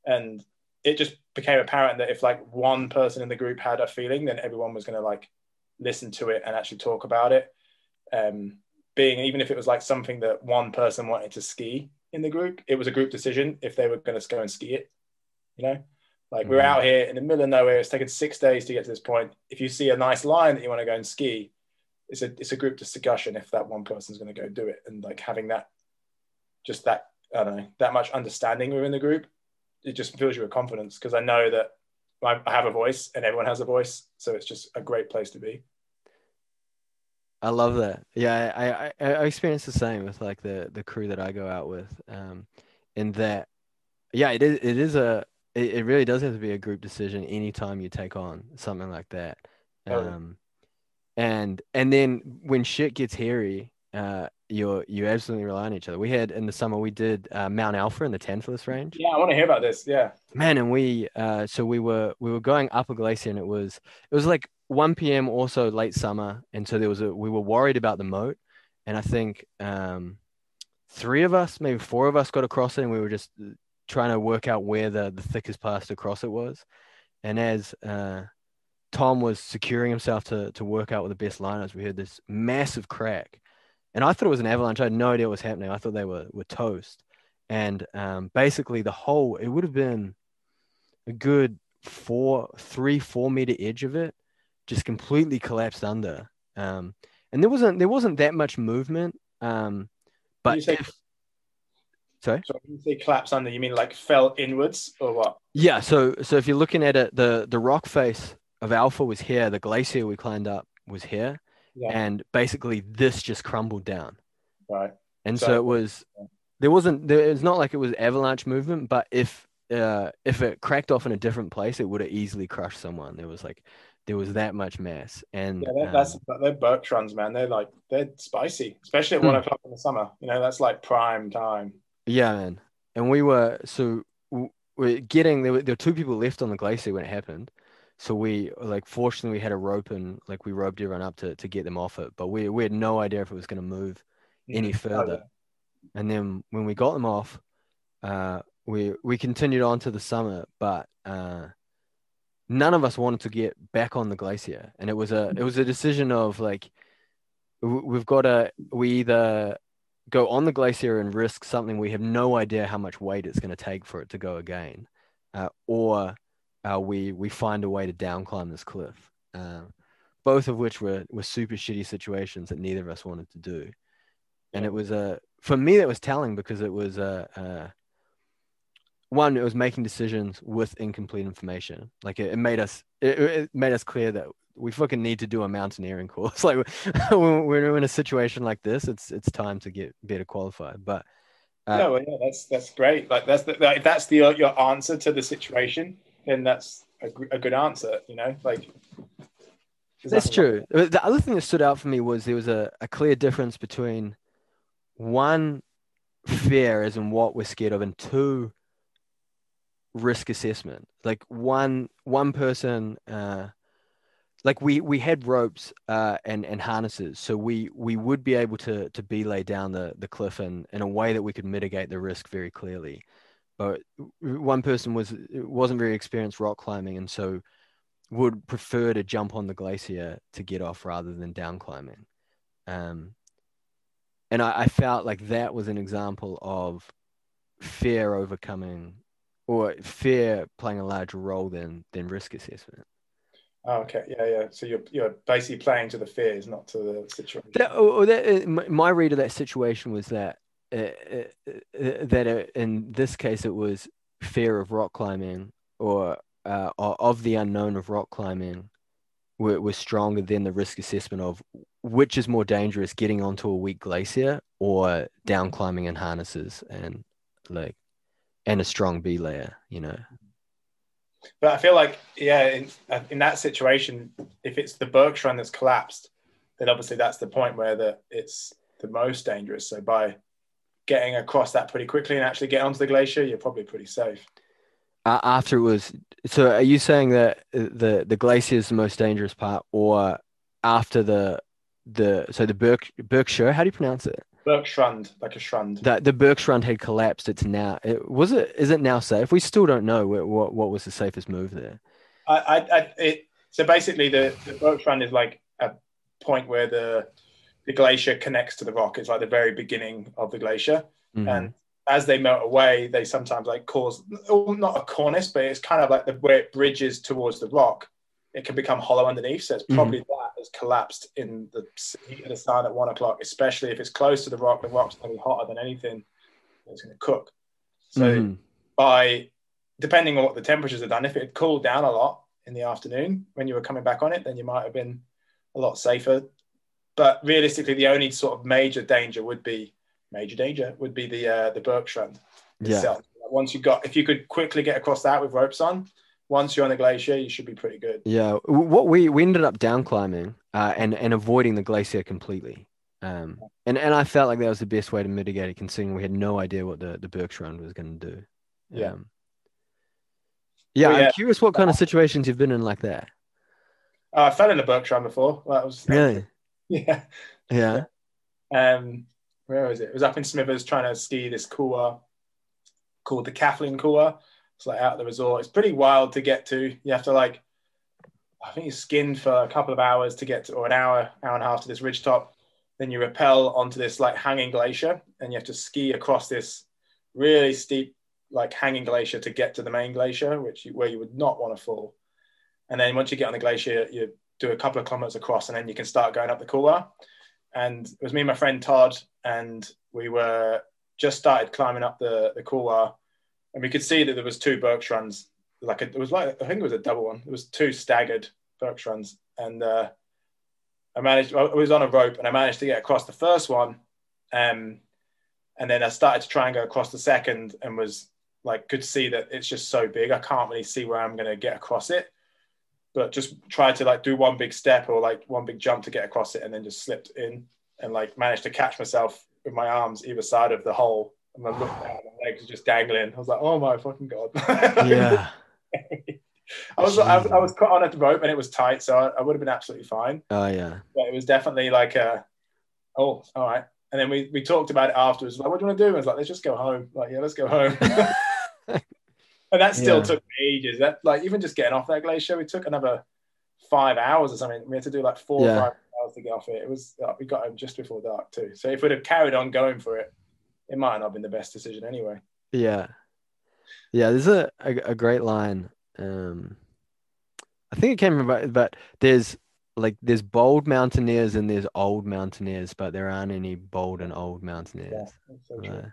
S2: And it just became apparent that if like one person in the group had a feeling, then everyone was going to like listen to it and actually talk about it. Um, being even if it was like something that one person wanted to ski in the group, it was a group decision if they were going to go and ski it you know, like we're out here in the middle of nowhere. It's taken six days to get to this point. If you see a nice line that you want to go and ski, it's a it's a group discussion if that one person's going to go do it, and like having that, just that I don't know that much understanding within the group, it just fills you with confidence because I know that I have a voice and everyone has a voice, so it's just a great place to be.
S1: I love that. Yeah, I, I I experience the same with like the the crew that I go out with, um, in that, yeah, it is it is a it, it really does have to be a group decision anytime you take on something like that. Um, and and then when shit gets hairy, uh, you're you absolutely rely on each other. We had in the summer we did uh, Mount Alpha in the Tantalus range.
S2: Yeah, I want to hear about this. Yeah,
S1: man, and we uh, so we were we were going up a glacier and it was it was like 1 p.m. also late summer, and so there was a we were worried about the moat, and I think um, three of us, maybe four of us, got across it, and we were just trying to work out where the, the thickest pass across it was. And as uh, Tom was securing himself to, to work out with the best liners, we heard this massive crack. and I thought it was an avalanche. I had no idea what was happening. I thought they were were toast, and um, basically the whole it would have been a good four, three, four meter edge of it just completely collapsed under. Um, and there wasn't there wasn't that much movement. Um, but
S2: you say,
S1: sorry,
S2: so when you say collapse under, you mean like fell inwards or what?
S1: yeah. So so if you're looking at it, the the rock face of Alpha was here. The glacier we climbed up was here,
S2: Yeah.
S1: and basically this just crumbled down.
S2: Right.
S1: And
S2: So-
S1: so, it was there wasn't there it's not like it was avalanche movement, but if uh if it cracked off in a different place, it would have easily crushed someone. There was like there was that much mass. And
S2: Yeah, that, that's
S1: um,
S2: they're Bergschrunds, man. They're like they're spicy, especially at
S1: Hmm.
S2: one o'clock in the summer. You know, that's like prime time.
S1: Yeah, man. And we were so w- we're getting there were there were two people left on the glacier when it happened. So we like fortunately we had a rope and like we roped everyone up to to get them off it, but we we had no idea if it was going to move any
S2: Mhm.
S1: further. And then when we got them off, uh, we we continued on to the summit, but uh, none of us wanted to get back on the glacier, and it was a it was a decision of like we've got to we either go on the glacier and risk something we have no idea how much weight it's going to take for it to go again, uh, or uh, we we find a way to down climb this cliff. Um, both of which were were super shitty situations that neither of us wanted to do and it was a for me that was telling because it was a, a one it was making decisions with incomplete information like it, it made us it, it made us clear that we fucking need to do a mountaineering course like when we're in a situation like this it's it's time to get better qualified but uh,
S2: no, yeah, that's that's great. Like that's the, like, if that's the your answer to the situation, then that's a, a good answer. You know, like
S1: That's true. The other thing that stood out for me was there was a, a clear difference between one fear as in what we're scared of and two risk assessment. Like one one person uh like we we had ropes uh and and harnesses so we we would be able to to belay down the the cliff in in a way that we could mitigate the risk very clearly but one person was wasn't very experienced rock climbing and so would prefer to jump on the glacier to get off rather than down climbing. Um, and I, I felt like that was an example of fear overcoming or fear playing a larger role than than risk assessment.
S2: Oh, okay, yeah, yeah. So you're you're basically playing to the fears, not to the situation.
S1: That, or or that, uh, my read of that situation was that uh, uh, uh, that in this case it was fear of rock climbing or uh, o- of the unknown of rock climbing were, was stronger than the risk assessment of which is more dangerous getting onto a weak glacier or down climbing in harnesses and like and a strong belayer you know
S2: But I feel like, yeah, in, in that situation, if it's the Berkshire run that's collapsed, then obviously that's the point where the, it's the most dangerous. So by getting across that pretty quickly and actually get onto the glacier, you're probably pretty safe.
S1: uh, after it was so are you saying that the the glacier is the most dangerous part or after the the so the Berk, Berkshire how do you pronounce it
S2: Bergschrund, like a schrund.
S1: that the Bergschrund had collapsed it's now it, was it is it now safe we still don't know what what, was the safest move there
S2: I, I, I it, so basically the, the Bergschrund is like a point where the the glacier connects to the rock. It's like the very beginning of the glacier.
S1: Mhm.
S2: and as they melt away, they sometimes like cause not a cornice, but it's kind of like the where it bridges towards the rock. It can become hollow underneath, so it's probably that collapsed in the heat of the sun at one o'clock, especially if it's close to the rock. The rock's going to be hotter than anything. It's going to cook. So
S1: Mhm.
S2: by depending on what the temperatures are done, if it had cooled down a lot in the afternoon when you were coming back on it, then you might have been a lot safer. But realistically, the only sort of major danger would be major danger would be the uh, the Bergschrund
S1: yeah
S2: itself. Once you got, if you could quickly get across that with ropes on, once you're on the glacier, you should be pretty good.
S1: yeah what we we ended up down climbing uh, and and avoiding the glacier completely um and and I felt like that was the best way to mitigate it considering we had no idea what the the Bergschrund was going to do
S2: Yeah.
S1: Um, yeah,
S2: Well, yeah.
S1: I'm curious what kind of situations you've been in like that.
S2: Uh, I fell in a Bergschrund before. That was
S1: Really?
S2: yeah.
S1: Yeah.
S2: Um, where was it? It was up in Smithers trying to ski this couloir called the Kathlyn couloir. It's like out of the resort. It's pretty wild to get to. You have to like, I think you skinned for a couple of hours to get to, or an hour, hour and a half to this ridge top. then you rappel onto this like hanging glacier, and you have to ski across this really steep like hanging glacier to get to the main glacier, which you, where you would not want to fall. And then once you get on the glacier, you do a couple of kilometers across, and then you can start going up the couloir. And it was me and my friend Todd, and we were just started climbing up the the couloir, and we could see that there was two Bergschrunds. Like a, it was like I think it was a double one. It was two staggered Bergschrunds, and uh, I managed. I was on a rope, and I managed to get across the first one. Um, and then I started to try and go across the second, and was like, could see that it's just so big. I can't really see where I'm going to get across it. But just tried to like do one big step or like one big jump to get across it, and then just slipped in and like managed to catch myself with my arms either side of the hole. And I looked down, my legs were just dangling. I was like, oh my fucking god.
S1: Yeah.
S2: I was I, I, was caught on at the rope and it was tight, so I, I, would have been absolutely fine.
S1: Oh yeah.
S2: But it was definitely like a, oh, all right. And then we, we talked about it afterwards. Like, what do you want to do? And I was like, let's just go home. Like, yeah, let's go home. and that still yeah. took ages. That like even just getting off that glacier, we took another five hours or something. We had to do like four yeah. or five hours to get off it. It was uh, we got home just before dark too. So if we'd have carried on going for it, it might not have been the best decision anyway.
S1: Yeah, yeah. There's a a, a great line. Um, I think it came from, but there's like there's bold mountaineers and there's old mountaineers, but there aren't any bold and old mountaineers. Yeah, so uh,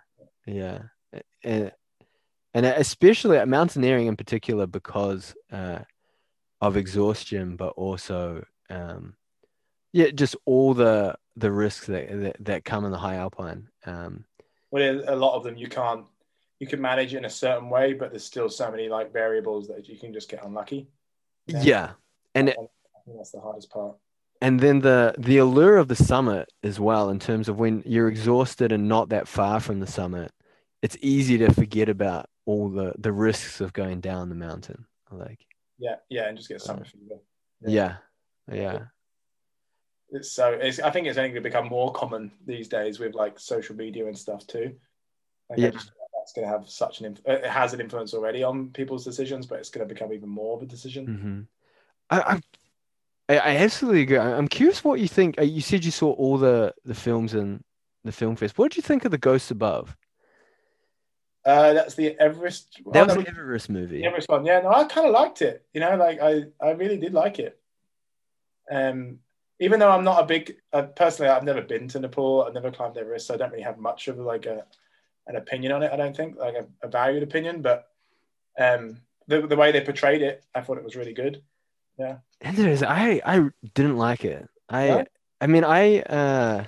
S1: yeah. And, and especially mountaineering in particular because uh, of exhaustion, but also um, yeah, just all the the risks that that, that come in the high alpine. Um,
S2: well, a lot of them you can't you can manage in a certain way, but there's still so many like variables that you can just get unlucky.
S1: Yeah, yeah. and
S2: I think that's the hardest part.
S1: And then the the allure of the summit as well, in terms of when you're exhausted and not that far from the summit, it's easy to forget about all the the risks of going down the mountain. Like
S2: yeah, yeah, and just get summit fever.
S1: Yeah, yeah. yeah.
S2: It's so it's, I think it's only going to become more common these days with like social media and stuff too. Like
S1: yeah.
S2: Just, that's going to have such an inf- it has an influence already on people's decisions, but it's going to become even more of a decision.
S1: Mm-hmm. I, I, I absolutely agree. I'm curious what you think. Uh, you said you saw all the the films in the film fest. What did you think of the Ghosts Above?
S2: Uh, that's the Everest.
S1: That was an Everest movie.
S2: Everest one, yeah. No, I kind of liked it. You know, like I, I really did like it. Um, even though I'm not a big, uh, personally, I've never been to Nepal. I've never climbed Everest, so I don't really have much of like a an opinion on it. I don't think like a, a valued opinion, but um, the the way they portrayed it, I thought it was really good. Yeah.
S1: And there is, I I didn't like it. I yeah. I mean I uh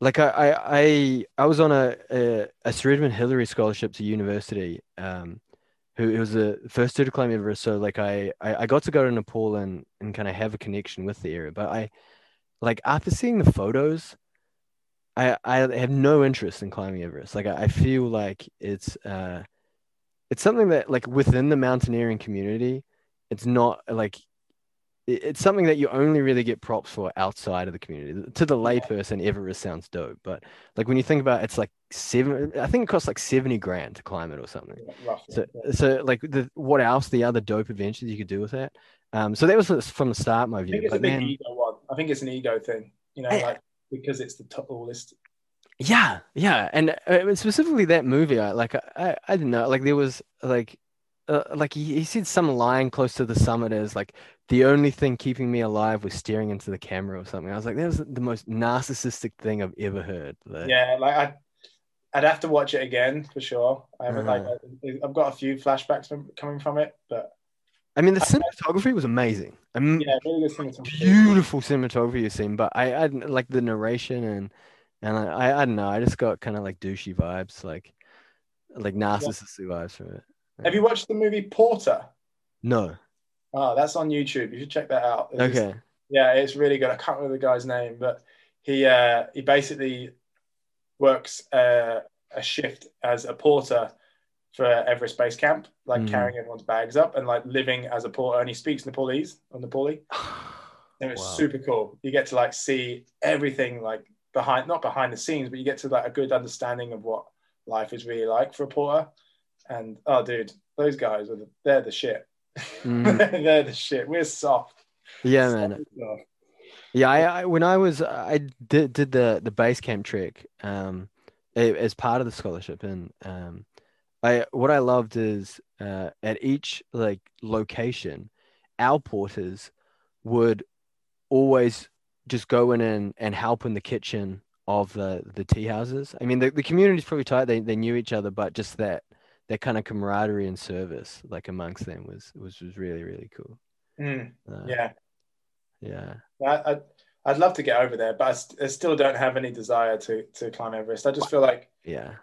S1: like I I I, I was on a, a a Sir Edmund Hillary scholarship to university. Um, who it was the first to climb Everest. So like I, I I got to go to Nepal and and kind of have a connection with the area. But I like after seeing the photos, I I have no interest in climbing Everest. Like I, I feel like it's uh it's something that like within the mountaineering community, it's not like it's something that you only really get props for outside of the community. To the layperson, Everest sounds dope, but like when you think about it, it's like seven. I think it costs like seventy grand to climb it or something.
S2: Yeah,
S1: so, so like the what else? The other dope adventures you could do with that. Um, so that was from the start my view.
S2: I think it's but a big then, ego one. I think it's an ego thing. You know, I, like because it's the tallest.
S1: Yeah, yeah, and uh, specifically that movie. I like. I I didn't know. Like there was like uh, like he, he said some line close to the summit is like the only thing keeping me alive was staring into the camera or something. I was like, that was the most narcissistic thing I've ever heard.
S2: Like, yeah, like I, I'd have to watch it again for sure. I haven't uh-huh. like I've got a few flashbacks coming from it, but
S1: I mean the cinematography was amazing.
S2: Um, yeah, really cinematography.
S1: Beautiful cinematography you've seen, but I, I like the narration and and I, I, I don't know. I just got kind of like douchey vibes, like like narcissistic yeah. vibes from it.
S2: Have you watched the movie Porter?
S1: No.
S2: Oh, that's on YouTube. You should check that out.
S1: It's, okay.
S2: Yeah, it's really good. I can't remember the guy's name, but he uh, he basically works uh, a shift as a porter for Everest Base Camp, like mm. carrying everyone's bags up and like living as a porter. And he speaks Nepalese on Nepali. and it's wow. super cool. You get to like see everything like behind, not behind the scenes, but you get to like a good understanding of what life is really like for a porter. And oh, dude, those guys are the, they're the shit. Mm. they're the shit. We're soft.
S1: Yeah, man. Yeah, I, I when I was I did did the the base camp trick um as part of the scholarship and um I what I loved is uh at each like location our porters would always just go in and, and help in the kitchen of the the tea houses. I mean the, the community's probably tight, they they knew each other, but just that that kind of camaraderie and service like amongst them was was was really really cool.
S2: Mm,
S1: Uh,
S2: yeah,
S1: yeah.
S2: I, I'd, I'd love to get over there, but I, st- I still don't have any desire to to climb Everest. I just feel like
S1: Yeah.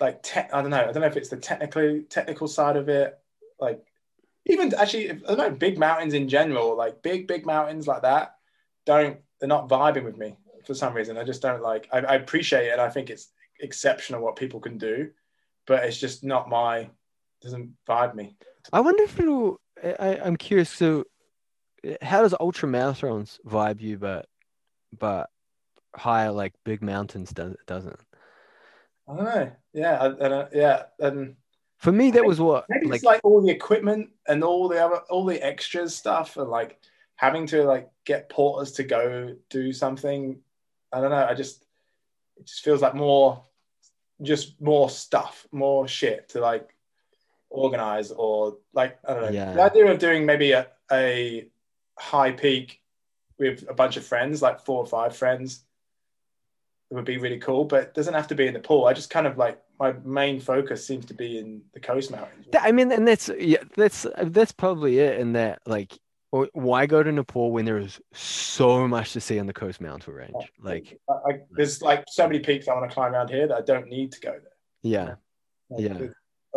S2: like te- I don't know. I don't know if it's the technically technical side of it, like even actually I don't know big mountains in general, like big big mountains like that. Don't they're not vibing with me for some reason. I just don't like. I, I appreciate it. and I think it's exceptional what people can do, but it's just not my doesn't vibe me.
S1: I wonder if it'll. I, I'm curious. So, how does ultra marathons vibe you, but but higher like big mountains does doesn't?
S2: I don't know. Yeah, I, I don't, yeah, and
S1: For me, that was what
S2: maybe
S1: like
S2: it's like all the equipment and all the other all the extras stuff and like having to like get porters to go do something. I don't know. I just it just feels like more just more stuff, more shit to like organize or like I don't know.
S1: Yeah.
S2: The idea of doing maybe a, a high peak with a bunch of friends, like four or five friends, it would be really cool. But it doesn't have to be in Nepal. I just kind of like my main focus seems to be in the coast mountains.
S1: I mean, and that's yeah, that's that's probably it. In that, like, wh- why go to Nepal when there is so much to see on the Coast Mountain Range? Like,
S2: I, I, there's like so many peaks I want to climb around here that I don't need to go there.
S1: yeah,
S2: Like,
S1: Yeah.
S2: there's-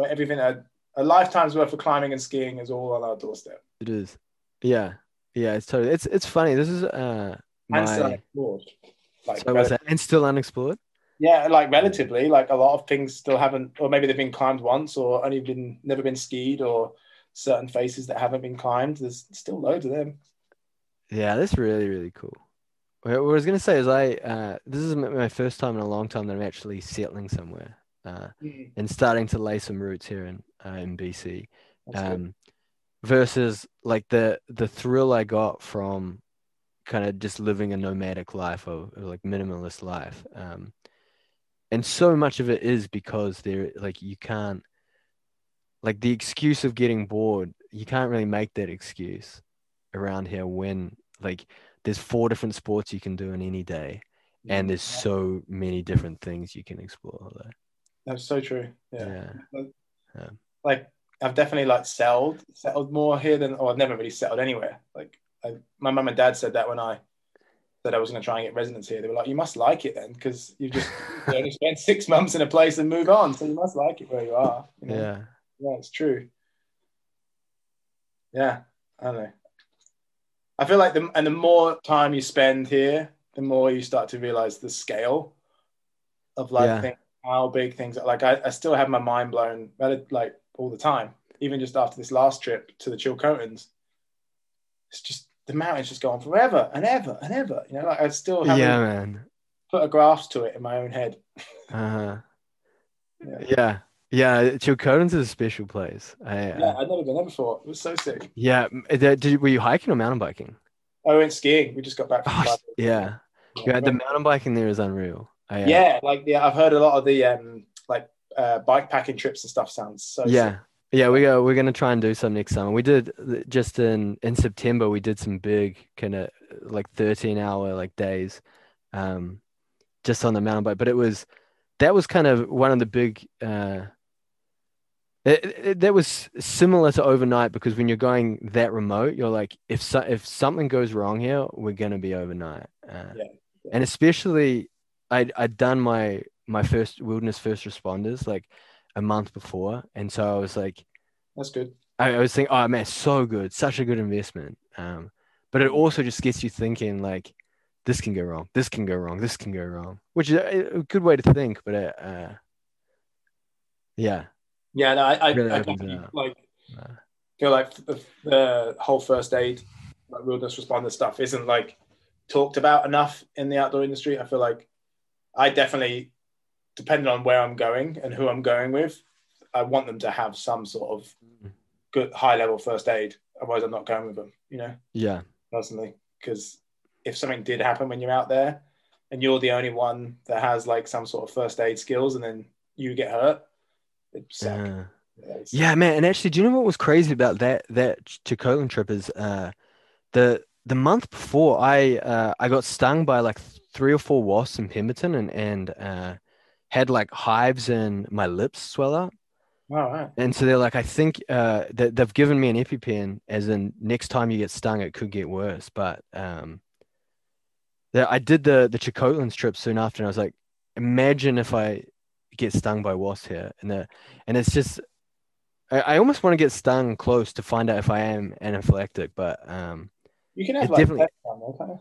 S2: Everything a, a lifetime's worth of climbing and skiing is all on our doorstep.
S1: it is. Yeah, yeah, it's totally. It's it's funny. This is uh
S2: And still
S1: my.
S2: unexplored. Like,
S1: So was that and still unexplored?
S2: yeah, like relatively, like a lot of things still haven't, or maybe they've been climbed once, or only been never been skied, or certain faces that haven't been climbed. There's still loads of them.
S1: Yeah, that's really really cool. What I was gonna say is I uh this is my first time in a long time that I'm actually settling somewhere uh and starting to lay some roots here in uh, in BC. Um, versus like the the thrill I got from kind of just living a nomadic life or, or like minimalist life. Um, and so much of it is because there like you can't like the excuse of getting bored, you can't really make that excuse around here when like there's four different sports you can do in any day and there's so many different things you can explore. Like,
S2: That's so true. Yeah.
S1: yeah. Yeah.
S2: Like I've definitely like settled settled more here than or I've never really settled anywhere. Like I, my mum and dad said that when I said I was going to try and get residence here, they were like, "You must like it then, because you just you only spent six months in a place and move on, so you must like it where you are." You know?
S1: Yeah.
S2: Yeah, it's true. Yeah, I don't know. I feel like the and the more time you spend here, the more you start to realize the scale of like
S1: Yeah.
S2: things, how big things are. Like I, I still have my mind blown like all the time. Even just after this last trip to the Chilcotins, it's just the mountains just go on forever and ever and ever. You know, like I still haven't
S1: Yeah, man.
S2: put a grasp to it in my own head.
S1: Uh-huh.
S2: Yeah.
S1: Yeah. Yeah, Chilcotin's is a special place. I,
S2: Yeah,
S1: uh,
S2: I'd never been there before. It was so sick.
S1: yeah. did, did, were you hiking or mountain biking?
S2: I went skiing. We just got back from
S1: Oh, yeah. Yeah, the mountain biking there is unreal. I, uh,
S2: yeah, like yeah, I've heard a lot of the um like uh bike packing trips and stuff sounds so
S1: yeah.
S2: sick.
S1: Yeah, we go. We're gonna try and do some next summer. We did just in in September. We did some big kind of like thirteen hour like days, um, just on the mountain bike. But it was that was kind of one of the big. Uh, that was similar to overnight because when you're going that remote, you're like, if so, if something goes wrong here, we're gonna be overnight. Uh,
S2: Yeah, yeah.
S1: And especially, I'd I'd done my my first wilderness first responders like a month before, and so I was like.
S2: That's good.
S1: I, I was thinking, oh man, so good, such a good investment. Um, but it also just gets you thinking like, this can go wrong, this can go wrong, this can go wrong, which is a, a good way to think. But it, uh, yeah,
S2: Yeah, no, I, I,
S1: Really
S2: I
S1: opens it
S2: definitely
S1: up.
S2: like
S1: Uh,
S2: feel like the, the whole first aid, like wilderness responder stuff, isn't like talked about enough in the outdoor industry. I feel like I definitely, depending on where I'm going and who I'm going with, I want them to have some sort of good high level first aid. Otherwise, I'm not going with them. You know.
S1: yeah,
S2: personally because if something did happen when you're out there, and you're the only one that has like some sort of first aid skills, and then you get hurt.
S1: Uh,
S2: Yeah,
S1: man. And actually, do you know what was crazy about that that Chilcotin trip is uh the the month before I uh I got stung by like three or four wasps in Pemberton and and uh had like hives and my lips swell up.
S2: All right.
S1: And so they're like, I think uh, that they've given me an EpiPen, as in next time you get stung, it could get worse. But um, I did the the Chilcotins trip soon after, and I was like, imagine if I get stung by wasps here, and the and it's just, I, I almost want to get stung close to find out if I am anaphylactic, but um,
S2: You can have like
S1: definitely-
S2: on there.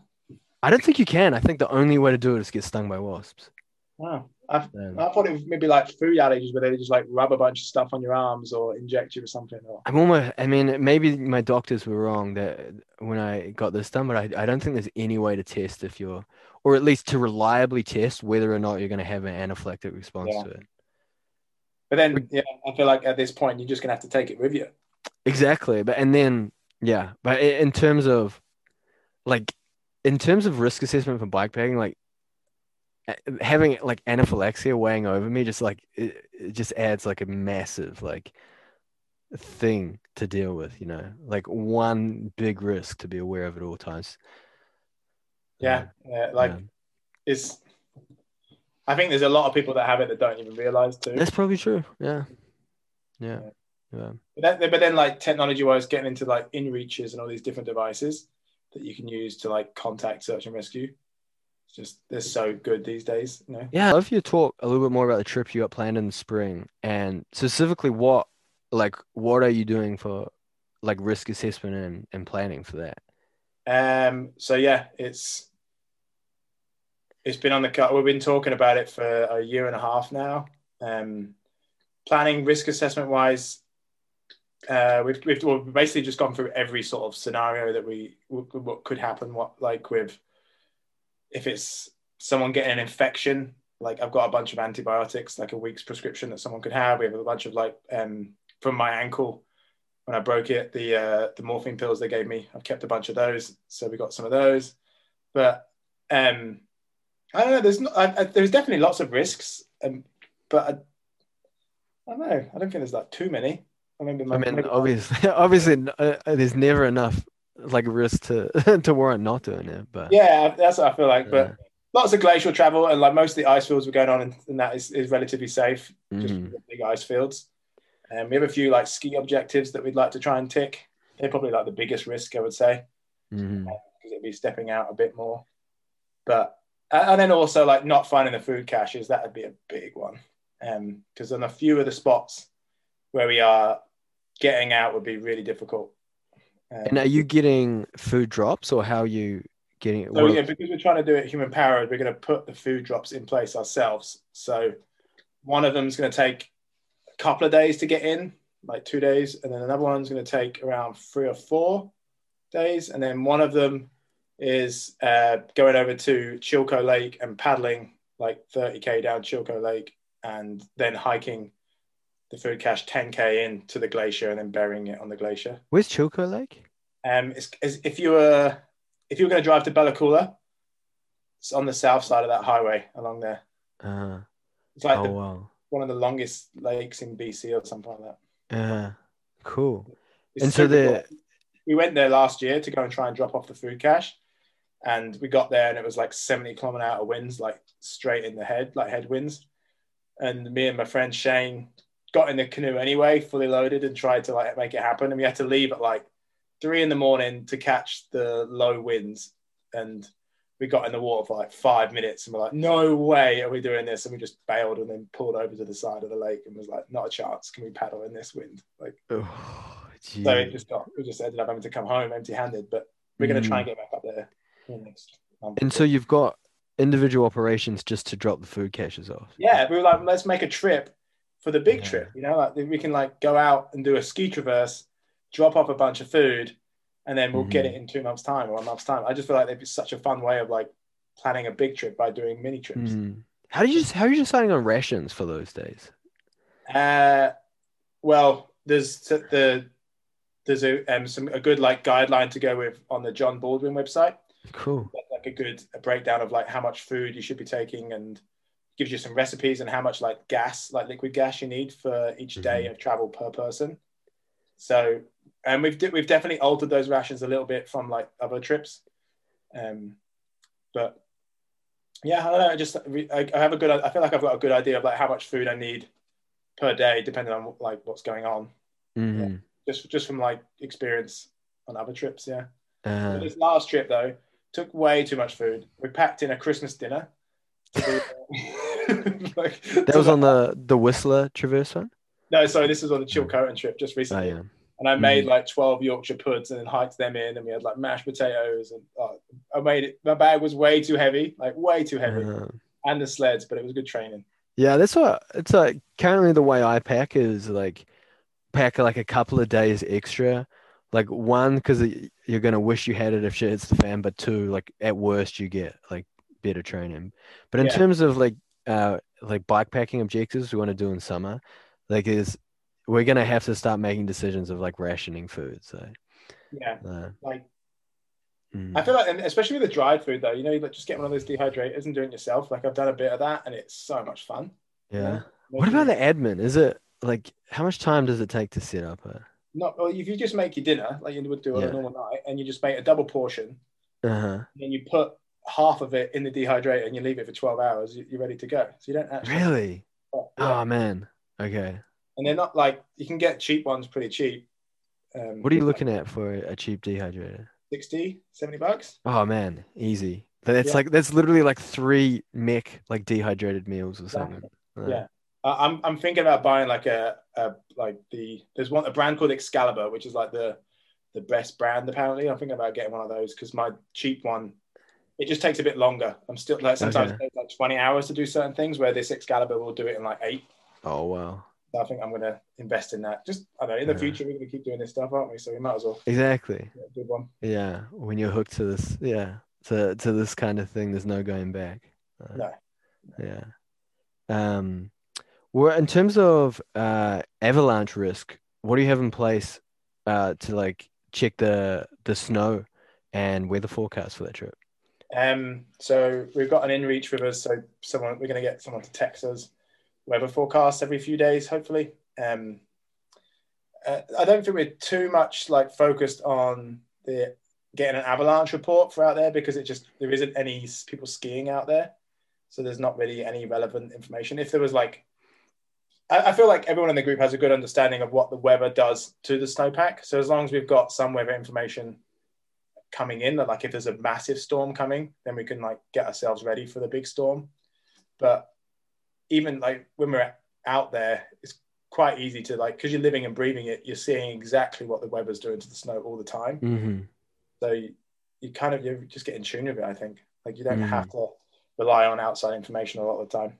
S1: I don't think you can. I think the only way to do it is get stung by wasps.
S2: Wow. I,
S1: Um,
S2: I thought it was maybe like food allergies where they just like rub a bunch of stuff on your arms or inject you with something. Or
S1: I'm almost, I mean, maybe my doctors were wrong that when I got this done, but I, I don't think there's any way to test if you're, or at least to reliably test whether or not you're going to have an anaphylactic response
S2: Yeah.
S1: to it.
S2: but then yeah, I feel like at this point you're just gonna have to take it with you.
S1: Exactly. But, and then, yeah, but in terms of, like, in terms of risk assessment for bikepacking, like, having like anaphylaxia weighing over me just like it, it just adds like a massive like thing to deal with you know like one big risk to be aware of at all times
S2: Yeah. yeah like
S1: yeah.
S2: it's I think there's a lot of people that have it that don't even realize too.
S1: That's probably true. Yeah. Yeah. Yeah.
S2: But, then, but then like technology wise, getting into like inReaches and all these different devices that you can use to like contact search and rescue. It's just they're so good these days, you know.
S1: Yeah. I'd love you to talk a little bit more about the trip you got planned in the spring and specifically what like what are you doing for like risk assessment and, and planning for that?
S2: Um so yeah, it's it's been on the cut. We've been talking about it for a year and a half now. Um planning risk assessment wise, uh, we've, we've, basically just gone through every sort of scenario that we what could happen. What like with if it's someone getting an infection, like I've got a bunch of antibiotics, like a week's prescription that someone could have. We have a bunch of like um, from my ankle when I broke it, the uh, the morphine pills they gave me. I've kept a bunch of those, so we got some of those. But um, I don't know. There's not, I, I, there's definitely lots of risks, um, but I, I don't know. I don't think there's like too many. I remember my,
S1: I mean,
S2: maybe-
S1: obviously, obviously, uh, there's never enough like risk to to warrant not doing it. But
S2: Yeah, that's what I feel like. But
S1: Yeah.
S2: lots of glacial travel, and like most of the ice fields we're going on, and, and that is, is relatively safe. Just
S1: Mhm.
S2: big ice fields. And we have a few like ski objectives that we'd like to try and tick. They're probably like the biggest risk, I would say, because it'd be stepping out a bit more. But and then also like not finding the food caches, that would be a big one. Um, because on a few of the spots where we are getting out would be really difficult. Um,
S1: And are you getting food drops or how are you getting it?
S2: So
S1: What-
S2: yeah, because we're trying to do it human powered, we're going to put the food drops in place ourselves. So one of them is going to take couple of days to get in, like two days, and then another one's going to take around three or four days, and then one of them is uh, going over to Chilco Lake and paddling like 30k down Chilco Lake, and then hiking the food cache 10k into the glacier and then burying it on the glacier.
S1: Where's Chilco Lake?
S2: Um, it's, it's, if you were if you were going to drive to Bella Coola, it's on the south side of that highway along there.
S1: Uh,
S2: It's like
S1: oh
S2: the,
S1: wow.
S2: One of the longest lakes in BC or something like that.
S1: Yeah. Cool.
S2: It's
S1: And so the
S2: cool. we went there last year to go and try and drop off the food cache, and we got there and it was like seventy kilometer hour winds, like straight in the head, like headwinds. And me and my friend Shane got in the canoe anyway, fully loaded, and tried to like make it happen. And we had to leave at like three in the morning to catch the low winds. And we got in the water for like five minutes, and we're like, "No way are we doing this!" And we just bailed and then pulled over to the side of the lake and was like, "Not a chance! Can we paddle in this wind?" Like.
S1: oh.
S2: So it just got we just ended up having to come home empty handed. But we're gonna try and mm. get back up there next month.
S1: And so you've got individual operations just to drop the food caches off.
S2: yeah, we were like, let's make a trip for the big
S1: Yeah.
S2: trip. You know, like we can like go out and do a ski traverse, drop off a bunch of food, and then we'll get
S1: Mhm.
S2: it in two months' time or a month's time. I just feel like it'd be such a fun way of like planning a big trip by doing mini trips.
S1: Mm. How do you just how are you deciding on rations for those days?
S2: Uh, well, there's the there's a um, some a good like guideline to go with on the John Baldwin website.
S1: Cool.
S2: like a good a breakdown of like how much food you should be taking and gives you some recipes and how much like gas, like liquid gas, you need for each day
S1: Mhm.
S2: of travel per person. So, and we've de- we've definitely altered those rations a little bit from like other trips, um, but yeah, I don't know. I just I, I have a good. I feel like I've got a good idea of like how much food I need per day, depending on like what's going on.
S1: Mhm.
S2: Just just from like experience on other trips. Yeah.
S1: Uh,
S2: This last trip though took way too much food. We packed in a Christmas dinner. like,
S1: that was on the the Whistler Traverse one.
S2: No, sorry, this was on the Chilcotin trip just
S1: Oh
S2: recently.
S1: yeah.
S2: And I made like 12 Yorkshire puds and then hiked them in, and we had like mashed potatoes. And oh, I made it. My bag was way too heavy, like way too heavy,
S1: Uh,
S2: and the sleds, but it was good training.
S1: Yeah, that's what it's like. Currently, the way I pack is like pack like a couple of days extra. Like one, because you're gonna wish you had it if shit hits the fan, but two, like at worst, you get like better training. But in
S2: Yeah.
S1: terms of like uh like bike packing objectives we want to do in summer, like is we're gonna have to start making decisions of like rationing food. So
S2: Yeah,
S1: uh,
S2: like
S1: mm,
S2: I feel like, and especially with the dried food though, you know, you like just get one of those dehydrators and do it yourself. Like I've done a bit of that, and it's so much fun.
S1: yeah. What about the admin? Is it like how much time does it take to set up a?
S2: Not well. If you just make your dinner like you would do on
S1: Yeah.
S2: a normal night, and you just make a double portion,
S1: Uh-huh.
S2: and then you put half of it in the dehydrator and you leave it for 12 hours, you- you're ready to go. So you don't actually.
S1: Really?
S2: Yeah.
S1: Oh man. Okay.
S2: And they're not like you can get cheap ones pretty cheap. Um,
S1: What are you looking at for a cheap dehydrator?
S2: 60, 70 bucks.
S1: Oh man, easy. That's
S2: Yeah.
S1: like that's literally like three MEC like dehydrated meals or something.
S2: Yeah. I'm I'm thinking about buying like a, a like the there's one a brand called Excalibur, which is like the the best brand apparently. I'm thinking about getting one of those because my cheap one it just takes a bit longer. I'm still like sometimes
S1: Okay.
S2: it takes like 20 hours to do certain things where this Excalibur will do it in like eight.
S1: Oh wow.
S2: So I think I'm gonna invest in that. Just I don't know in the
S1: Yeah.
S2: future we're gonna keep doing this stuff, aren't we? So we might as well
S1: Exactly.
S2: good one.
S1: Yeah. When you're hooked to this, yeah, to to this kind of thing, there's no going back. Uh,
S2: No.
S1: Yeah. Um, well, in terms of uh avalanche risk, what do you have in place uh to like check the the snow and weather forecast for that trip?
S2: Um, so we've got an inReach with us. So someone we're going to get someone to text us weather forecasts every few days, hopefully. Um, uh, I don't think we're too much like focused on the getting an avalanche report for out there because it just there isn't any people skiing out there, so there's not really any relevant information. If there was like, I, I feel like everyone in the group has a good understanding of what the weather does to the snowpack. So as long as we've got some weather information coming in that like if there's a massive storm coming then we can like get ourselves ready for the big storm but even like when we're out there it's quite easy to like because you're living and breathing it you're seeing exactly what the weather's doing to the snow all the time
S1: Mm-hmm.
S2: so you, you kind of you just get in tune with it i think like you don't
S1: Mhm.
S2: have to rely on outside information a lot of the time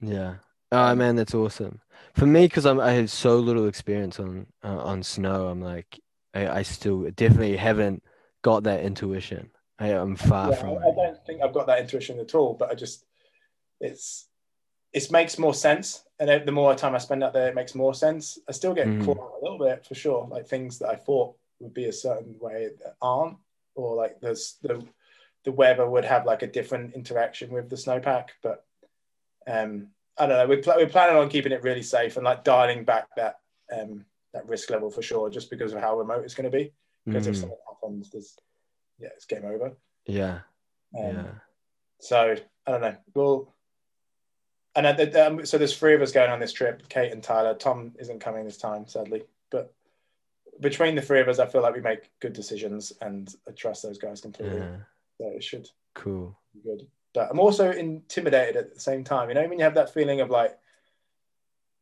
S1: Yeah. Oh
S2: Um,
S1: man, that's awesome. For me, because I'm I have so little experience on uh, on snow, I'm like I, I still definitely haven't got that intuition. I, I'm far
S2: Yeah,
S1: from
S2: I. I don't think I've got that intuition at all, but I just it's it makes more sense, and the more time I spend out there, it makes more sense. I still get
S1: Mm.
S2: caught out a little bit for sure, like things that I thought would be a certain way that aren't, or like there's the the weather would have like a different interaction with the snowpack, but um, I don't know. We're, pl- we're planning on keeping it really safe and like dialing back that um, that risk level for sure, just because of how remote it's going to be. Because if
S1: Mm,
S2: something happens, there's yeah, it's game over.
S1: yeah,
S2: Um,
S1: yeah.
S2: So I don't know. We'll and uh, um, so there's three of us going on this trip: Kate and Tyler. Tom isn't coming this time, sadly. But between the three of us, I feel like we make good decisions, and I trust those guys completely.
S1: Yeah.
S2: So it should
S1: Cool.
S2: be good. But I'm also intimidated at the same time. You know, when you have that feeling of like,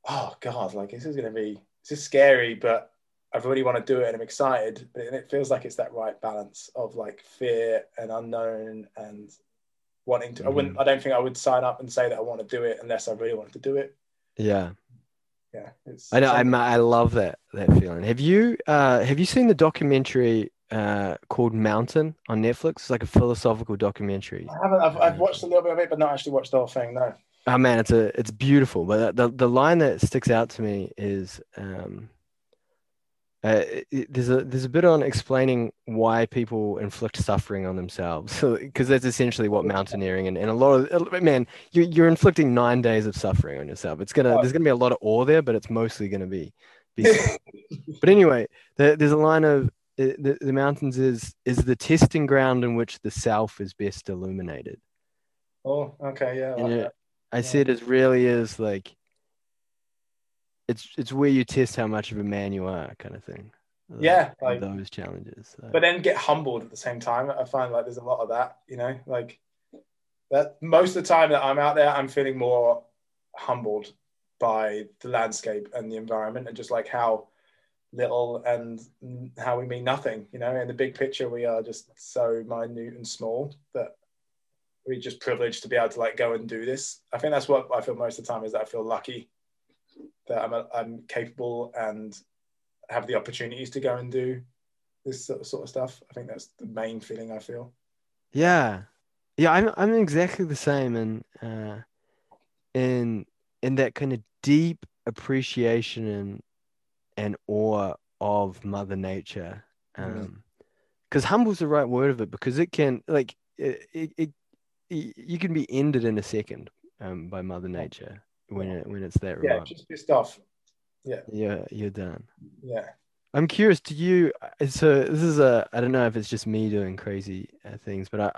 S2: oh god, like this is going to be this is scary, but I really want to do it and I'm excited. But it feels like it's that right balance of like fear and unknown and wanting to. I wouldn't. I don't think I would sign up and say that I want to do it unless I really wanted to do it.
S1: Yeah.
S2: Yeah, it's
S1: I know. I
S2: something-
S1: I love that that feeling. Have you uh have you seen the documentary uh called Mountain on Netflix? It's like a philosophical documentary.
S2: I haven't. I've, I've watched a little bit of it, but not actually watched the whole thing. No.
S1: Oh man, it's a it's beautiful. But the the line that sticks out to me is um Uh, it, there's a there's a bit on explaining why people inflict suffering on themselves, because that's essentially what mountaineering and, and a lot of man, you, you're inflicting nine days of suffering on yourself. It's gonna there's gonna be a lot of awe there, but it's mostly gonna be. be but anyway, there, there's a line of the, the mountains is is the testing ground in which the self is best illuminated.
S2: Oh, okay, yeah.
S1: I, like I see it as really is like it's it's where you test how much of a man you are, kind of thing.
S2: Yeah, like
S1: those challenges. So.
S2: But then get humbled at the same time. I find like there's a lot of that, you know, like that. Most of the time that I'm out there, I'm feeling more humbled by the landscape and the environment, and just like how little and how we mean nothing. You know, in the big picture, we are just so minute and small that we're just privileged to be able to like go and do this. I think that's what I feel most of the time is that I feel lucky that I'm, I'm capable and have the opportunities to go and do this sort of, sort of stuff. I think that's the main feeling I feel.
S1: Yeah, yeah, I'm I'm exactly the same, and uh, in in that kind of deep appreciation and and awe of Mother Nature. Mm. Um, because humble's the right word of it because it can like it, it, it you can be ended in a second um, by Mother Nature when it when it's that
S2: yeah, just pissed off. Yeah.
S1: Yeah, you're done.
S2: Yeah.
S1: I'm curious. Do you? So this is a. I don't know if it's just me doing crazy uh, things, but I,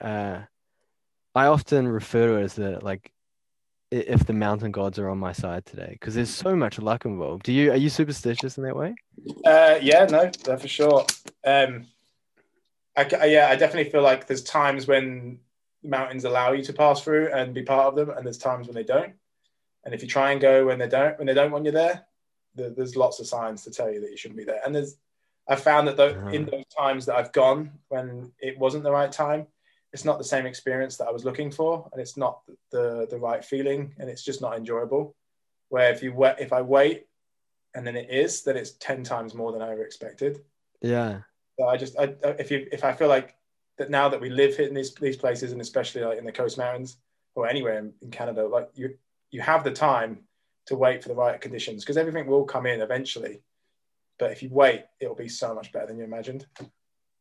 S1: I, uh, I often refer to it as the like, if the mountain gods are on my side today, because there's so much luck involved. Do you? Are you superstitious in that way?
S2: Uh, yeah, no, that for sure. Um, I, yeah, I definitely feel like there's times when mountains allow you to pass through and be part of them, and there's times when they don't. And if you try and go when they don't, when they don't want you there, the, there's lots of signs to tell you that you shouldn't be there. And there's, I've found that though, uh-huh. in those times that I've gone when it wasn't the right time, it's not the same experience that I was looking for, and it's not the the right feeling, and it's just not enjoyable. Where if you wait, if I wait, and then it is, then it's ten times more than I ever expected.
S1: Yeah.
S2: So I just, I, if you, if I feel like that now that we live here in these these places, and especially like in the Coast Mountains or anywhere in, in Canada, like you you have the time to wait for the right conditions because everything will come in eventually. But if you wait, it'll be so much better than you imagined.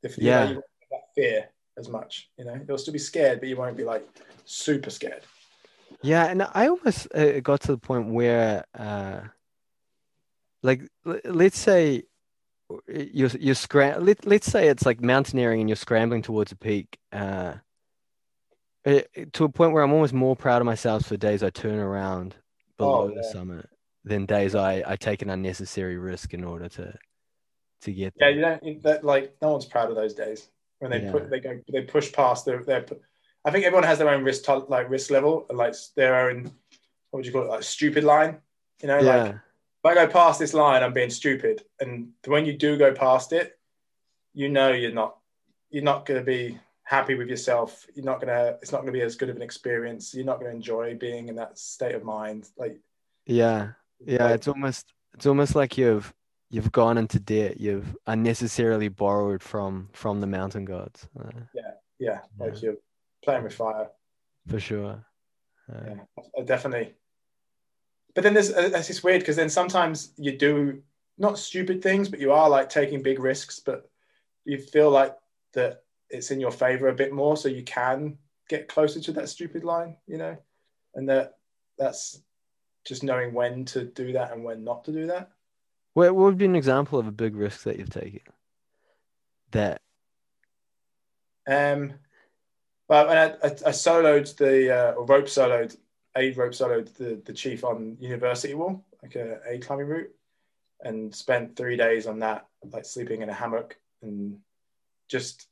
S2: If you
S1: yeah.
S2: know, you won't that fear as much, you know, you'll still be scared, but you won't be like super scared.
S1: Yeah, and I almost uh, got to the point where, uh, like, let's say you're you're scram. Let, let's say it's like mountaineering and you're scrambling towards a peak. Uh, it, to a point where I'm almost more proud of myself for days I turn around oh, below oh, the summit than days I, I take an unnecessary risk in order to to get
S2: there. Yeah, you don't that, like no one's proud of those days when they yeah. put they go they push past their their. I think everyone has their own risk like risk level and like their own what would you call it like stupid line. You know, yeah. like if I go past this line, I'm being stupid, and when you do go past it, you know you're not you're not going to be happy with yourself. You're not gonna it's not gonna be as good of an experience. You're not gonna enjoy being in that state of mind. Like
S1: yeah. Yeah like, it's almost it's almost like you've you've gone into debt. You've unnecessarily borrowed from from the mountain gods.
S2: Uh, yeah, yeah. Like you're playing with fire.
S1: For sure.
S2: Uh, yeah definitely. But then there's uh, that's just weird because then sometimes you do not stupid things but you are like taking big risks but you feel like that it's in your favor a bit more, so you can get closer to that stupid line, you know, and that that's just knowing when to do that and when not to do that.
S1: What would be an example of a big risk that you've taken? That.
S2: Um, well, when I, I, I soloed the uh, or rope soloed a rope soloed the the chief on University Wall, like a, a climbing route, and spent three days on that, like sleeping in a hammock and just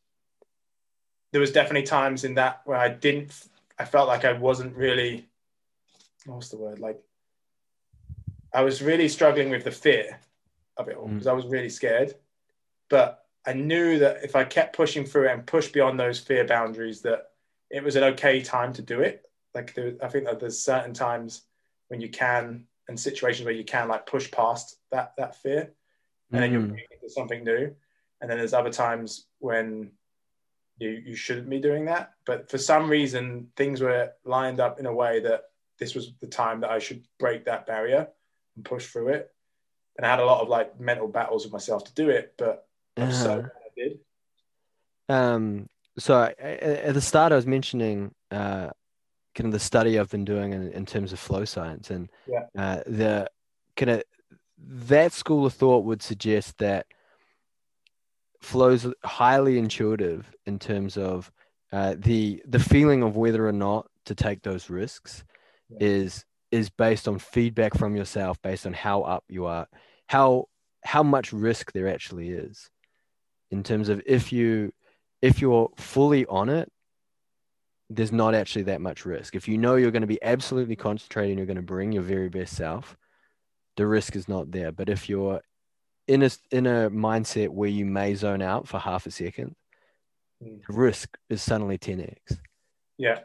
S2: there was definitely times in that where I didn't, I felt like I wasn't really, what's the word? Like, I was really struggling with the fear of it all because mm. I was really scared. But I knew that if I kept pushing through it and pushed beyond those fear boundaries, that it was an okay time to do it. Like, there, I think that there's certain times when you can, and situations where you can like push past that that fear, and mm. then you're mm. into something new. And then there's other times when you you shouldn't be doing that. But for some reason, things were lined up in a way that this was the time that I should break that barrier and push through it. and I had a lot of like mental battles with myself to do it, but I'm so
S1: Uh-huh.
S2: glad I did.
S1: Um, so I- at the start, I was mentioning uh, kind of the study I've been doing in, in terms of flow science, and
S2: Yeah.
S1: uh, the kind of that school of thought would suggest that flow's highly intuitive in terms of uh, the the feeling of whether or not to take those risks
S2: Yeah.
S1: is is based on feedback from yourself, based on how up you are, how how much risk there actually is, in terms of if you if you're fully on it, there's not actually that much risk. If you know you're going to be absolutely concentrating, you're going to bring your very best self, the risk is not there. But if you're in a in a mindset where you may zone out for half a second,
S2: Mm.
S1: the risk is suddenly 10x.
S2: Yeah.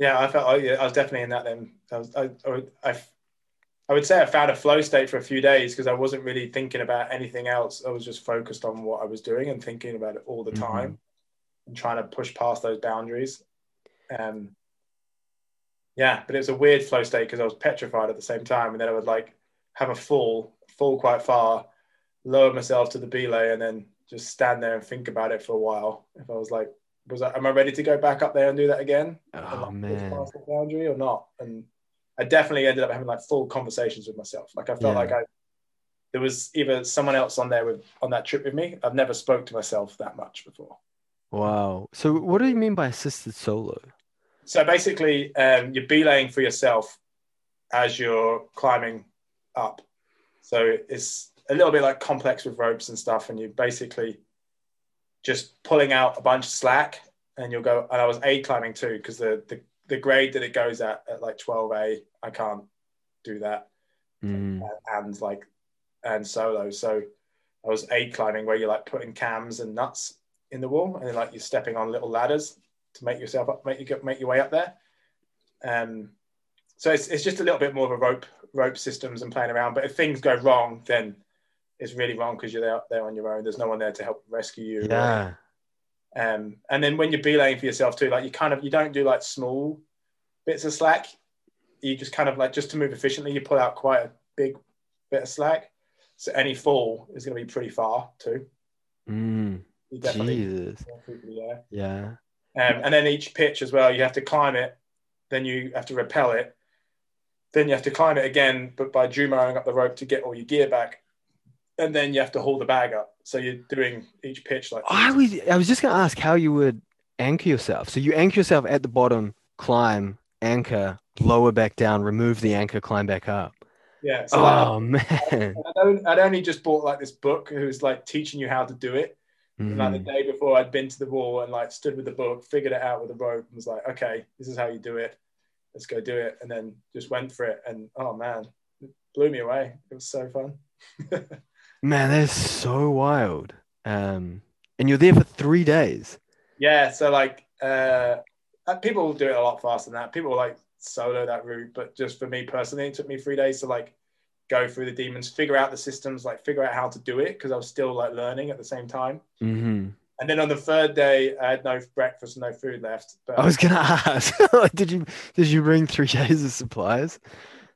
S2: Yeah, I felt. Oh, yeah, I was definitely in that. Then I was. I, I, would, I, I would say I found a flow state for a few days because I wasn't really thinking about anything else. I was just focused on what I was doing and thinking about it all the
S1: Mhm.
S2: time, and trying to push past those boundaries. Um. Yeah, but it was a weird flow state because I was petrified at the same time, and then I would like have a fall, fall quite far, lower myself to the belay, and then just stand there and think about it for a while. If I was like, was I, am I ready to go back up there and do that again? and,
S1: Oh
S2: like, past the boundary or not? And I definitely ended up having like full conversations with myself. Like I felt
S1: Yeah.
S2: like I there was either someone else on there with on that trip with me. I've never spoke to myself that much before.
S1: Wow. So what do you mean by assisted solo?
S2: So basically, um, you're belaying for yourself as you're climbing up. So it's a little bit like complex with ropes and stuff, and you basically just pulling out a bunch of slack, and you'll go. And I was aid climbing too because the, the the grade that it goes at at like 12A, I can't do that,
S1: Mm.
S2: and like and solo. So I was aid climbing where you're like putting cams and nuts in the wall, and then like you're stepping on little ladders to make yourself up, make you make your way up there. Um, so it's, it's just a little bit more of a rope rope systems and playing around. But if things go wrong, then it's really wrong because you're there, there on your own. There's no one there to help rescue you.
S1: Yeah.
S2: Um, and then when you're belaying for yourself too, like you kind of you don't do like small bits of slack. You just kind of like just to move efficiently, you pull out quite a big bit of slack. So any fall is going to be pretty far too.
S1: Mm.
S2: You definitely
S1: Jesus.
S2: more through the air.
S1: Yeah.
S2: Um, and then each pitch as well, you have to climb it, then you have to rappel it, then you have to climb it again, but by jumaring up the rope to get all your gear back, and then you have to haul the bag up. So you're doing each pitch like.
S1: I was I was just gonna ask how you would anchor yourself. So you anchor yourself at the bottom, climb, anchor, lower back down, remove the anchor, climb back up.
S2: yeah. So like,
S1: Oh man.
S2: I'd only, I'd only just bought like this book who's like teaching you how to do it. And, like the
S1: Mhm.
S2: day before, I'd been to the wall and like stood with the book, figured it out with the rope, and was like, okay, this is how you do it. Let's go do it. And then just went for it. And oh man, it blew me away. It was so fun.
S1: Man, that's so wild. Um, and you're there for three days.
S2: yeah. So like, uh, uh, people do it a lot faster than that. People like solo that route, but just for me personally, it took me three days to like go through the demons, figure out the systems, like figure out how to do it because I was still like learning at the same time.
S1: hmm
S2: And then on the third day, I had no breakfast, no food left. But
S1: I was gonna ask, did you did you bring three days of supplies?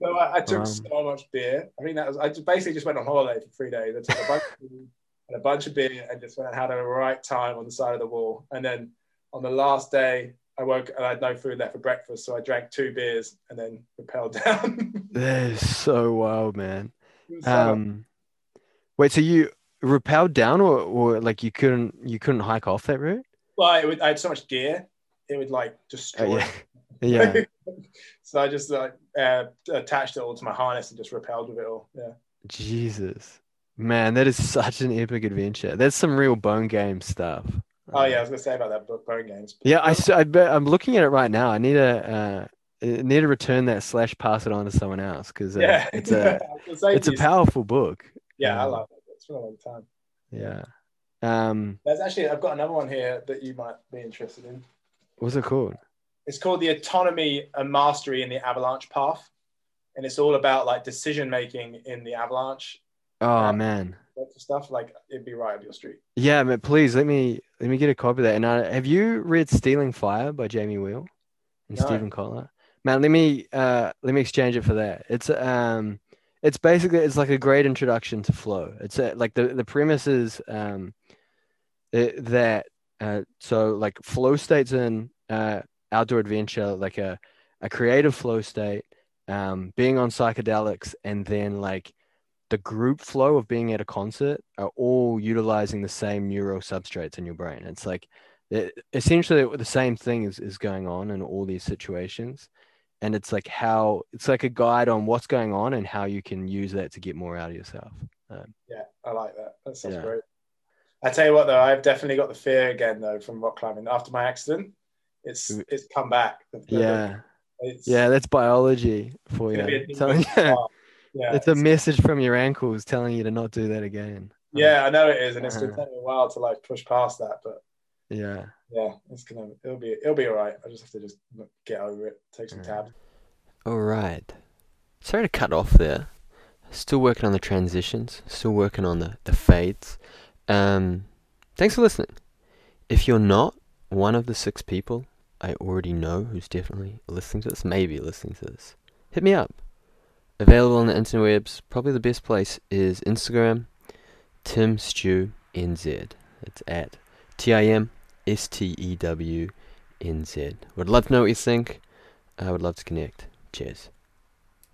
S2: so I, I took
S1: Um,
S2: so much beer. I think that was I just basically just went on holiday for three days. I took a bunch of and a bunch of beer and just went and had a right time on the side of the wall. And then on the last day, I woke and I had no food left for breakfast, so I drank two beers and then rappelled down.
S1: That is so wild, man.
S2: So
S1: Um, wait, so you rappelled down, or, or like you couldn't you couldn't hike off that route?
S2: Well, it would, I had so much gear, it would like
S1: Oh,
S2: destroy.
S1: yeah, yeah.
S2: so I just like uh, attached it all to my harness and just repelled with it all. Yeah.
S1: Jesus, man, that is such an epic adventure. That's some real bone game stuff.
S2: Oh yeah, I was gonna say about that book, Bone Games.
S1: Yeah, I, bet I'm looking at it right now. I need to uh, I need to return that slash pass it on to someone else because uh,
S2: yeah,
S1: it's a
S2: I was gonna say
S1: it's a powerful book.
S2: Yeah, I
S1: um,
S2: love it. Been a long time.
S1: Yeah. Um,
S2: There's actually I've got another one here that you might be interested in.
S1: what's it called?
S2: It's called the autonomy and mastery in the avalanche path, and it's all about like decision making in the avalanche
S1: Oh
S2: Uh,
S1: man.
S2: stuff. Like it'd be right up your street.
S1: Yeah, but please let me let me get a copy of that. And uh, have you read Stealing Fire by Jamie Wheal and
S2: No.
S1: Steven Kotler? Man, let me uh let me exchange it for that. It's um it's basically it's like a great introduction to flow. It's a, like the the premise is um, it, that uh, so like flow states in uh, outdoor adventure, like a a creative flow state, um, being on psychedelics, and then like the group flow of being at a concert are all utilizing the same neural substrates in your brain. It's like it, essentially the same thing is, is going on in all these situations and it's like how it's like a guide on what's going on and how you can use that to get more out of yourself. Um,
S2: yeah, I like that. That sounds yeah. great. I tell you what, though, I've definitely got the fear again, though, from rock climbing after my accident. It's it's come back.
S1: yeah, it's, yeah, that's biology for you. Telling, yeah, yeah, it's, it's a message from your ankles telling you to not do that again.
S2: Yeah, I know it is, and it's to take me a while to like push past that, but
S1: yeah,
S2: yeah, it's gonna it'll be it'll be all right. I just have to just get over it, take some tabs.
S1: All right. Sorry to cut off there. Still working on the transitions. Still working on the the fades. Um, thanks for listening. If you're not one of the six people I already know who's definitely listening to this, maybe listening to this, hit me up. Available on the interwebs. Probably the best place is Instagram. Tim Stew NZ. It's at T I M S T E W N Z. Would love to know what you think. I would love to connect. Cheers.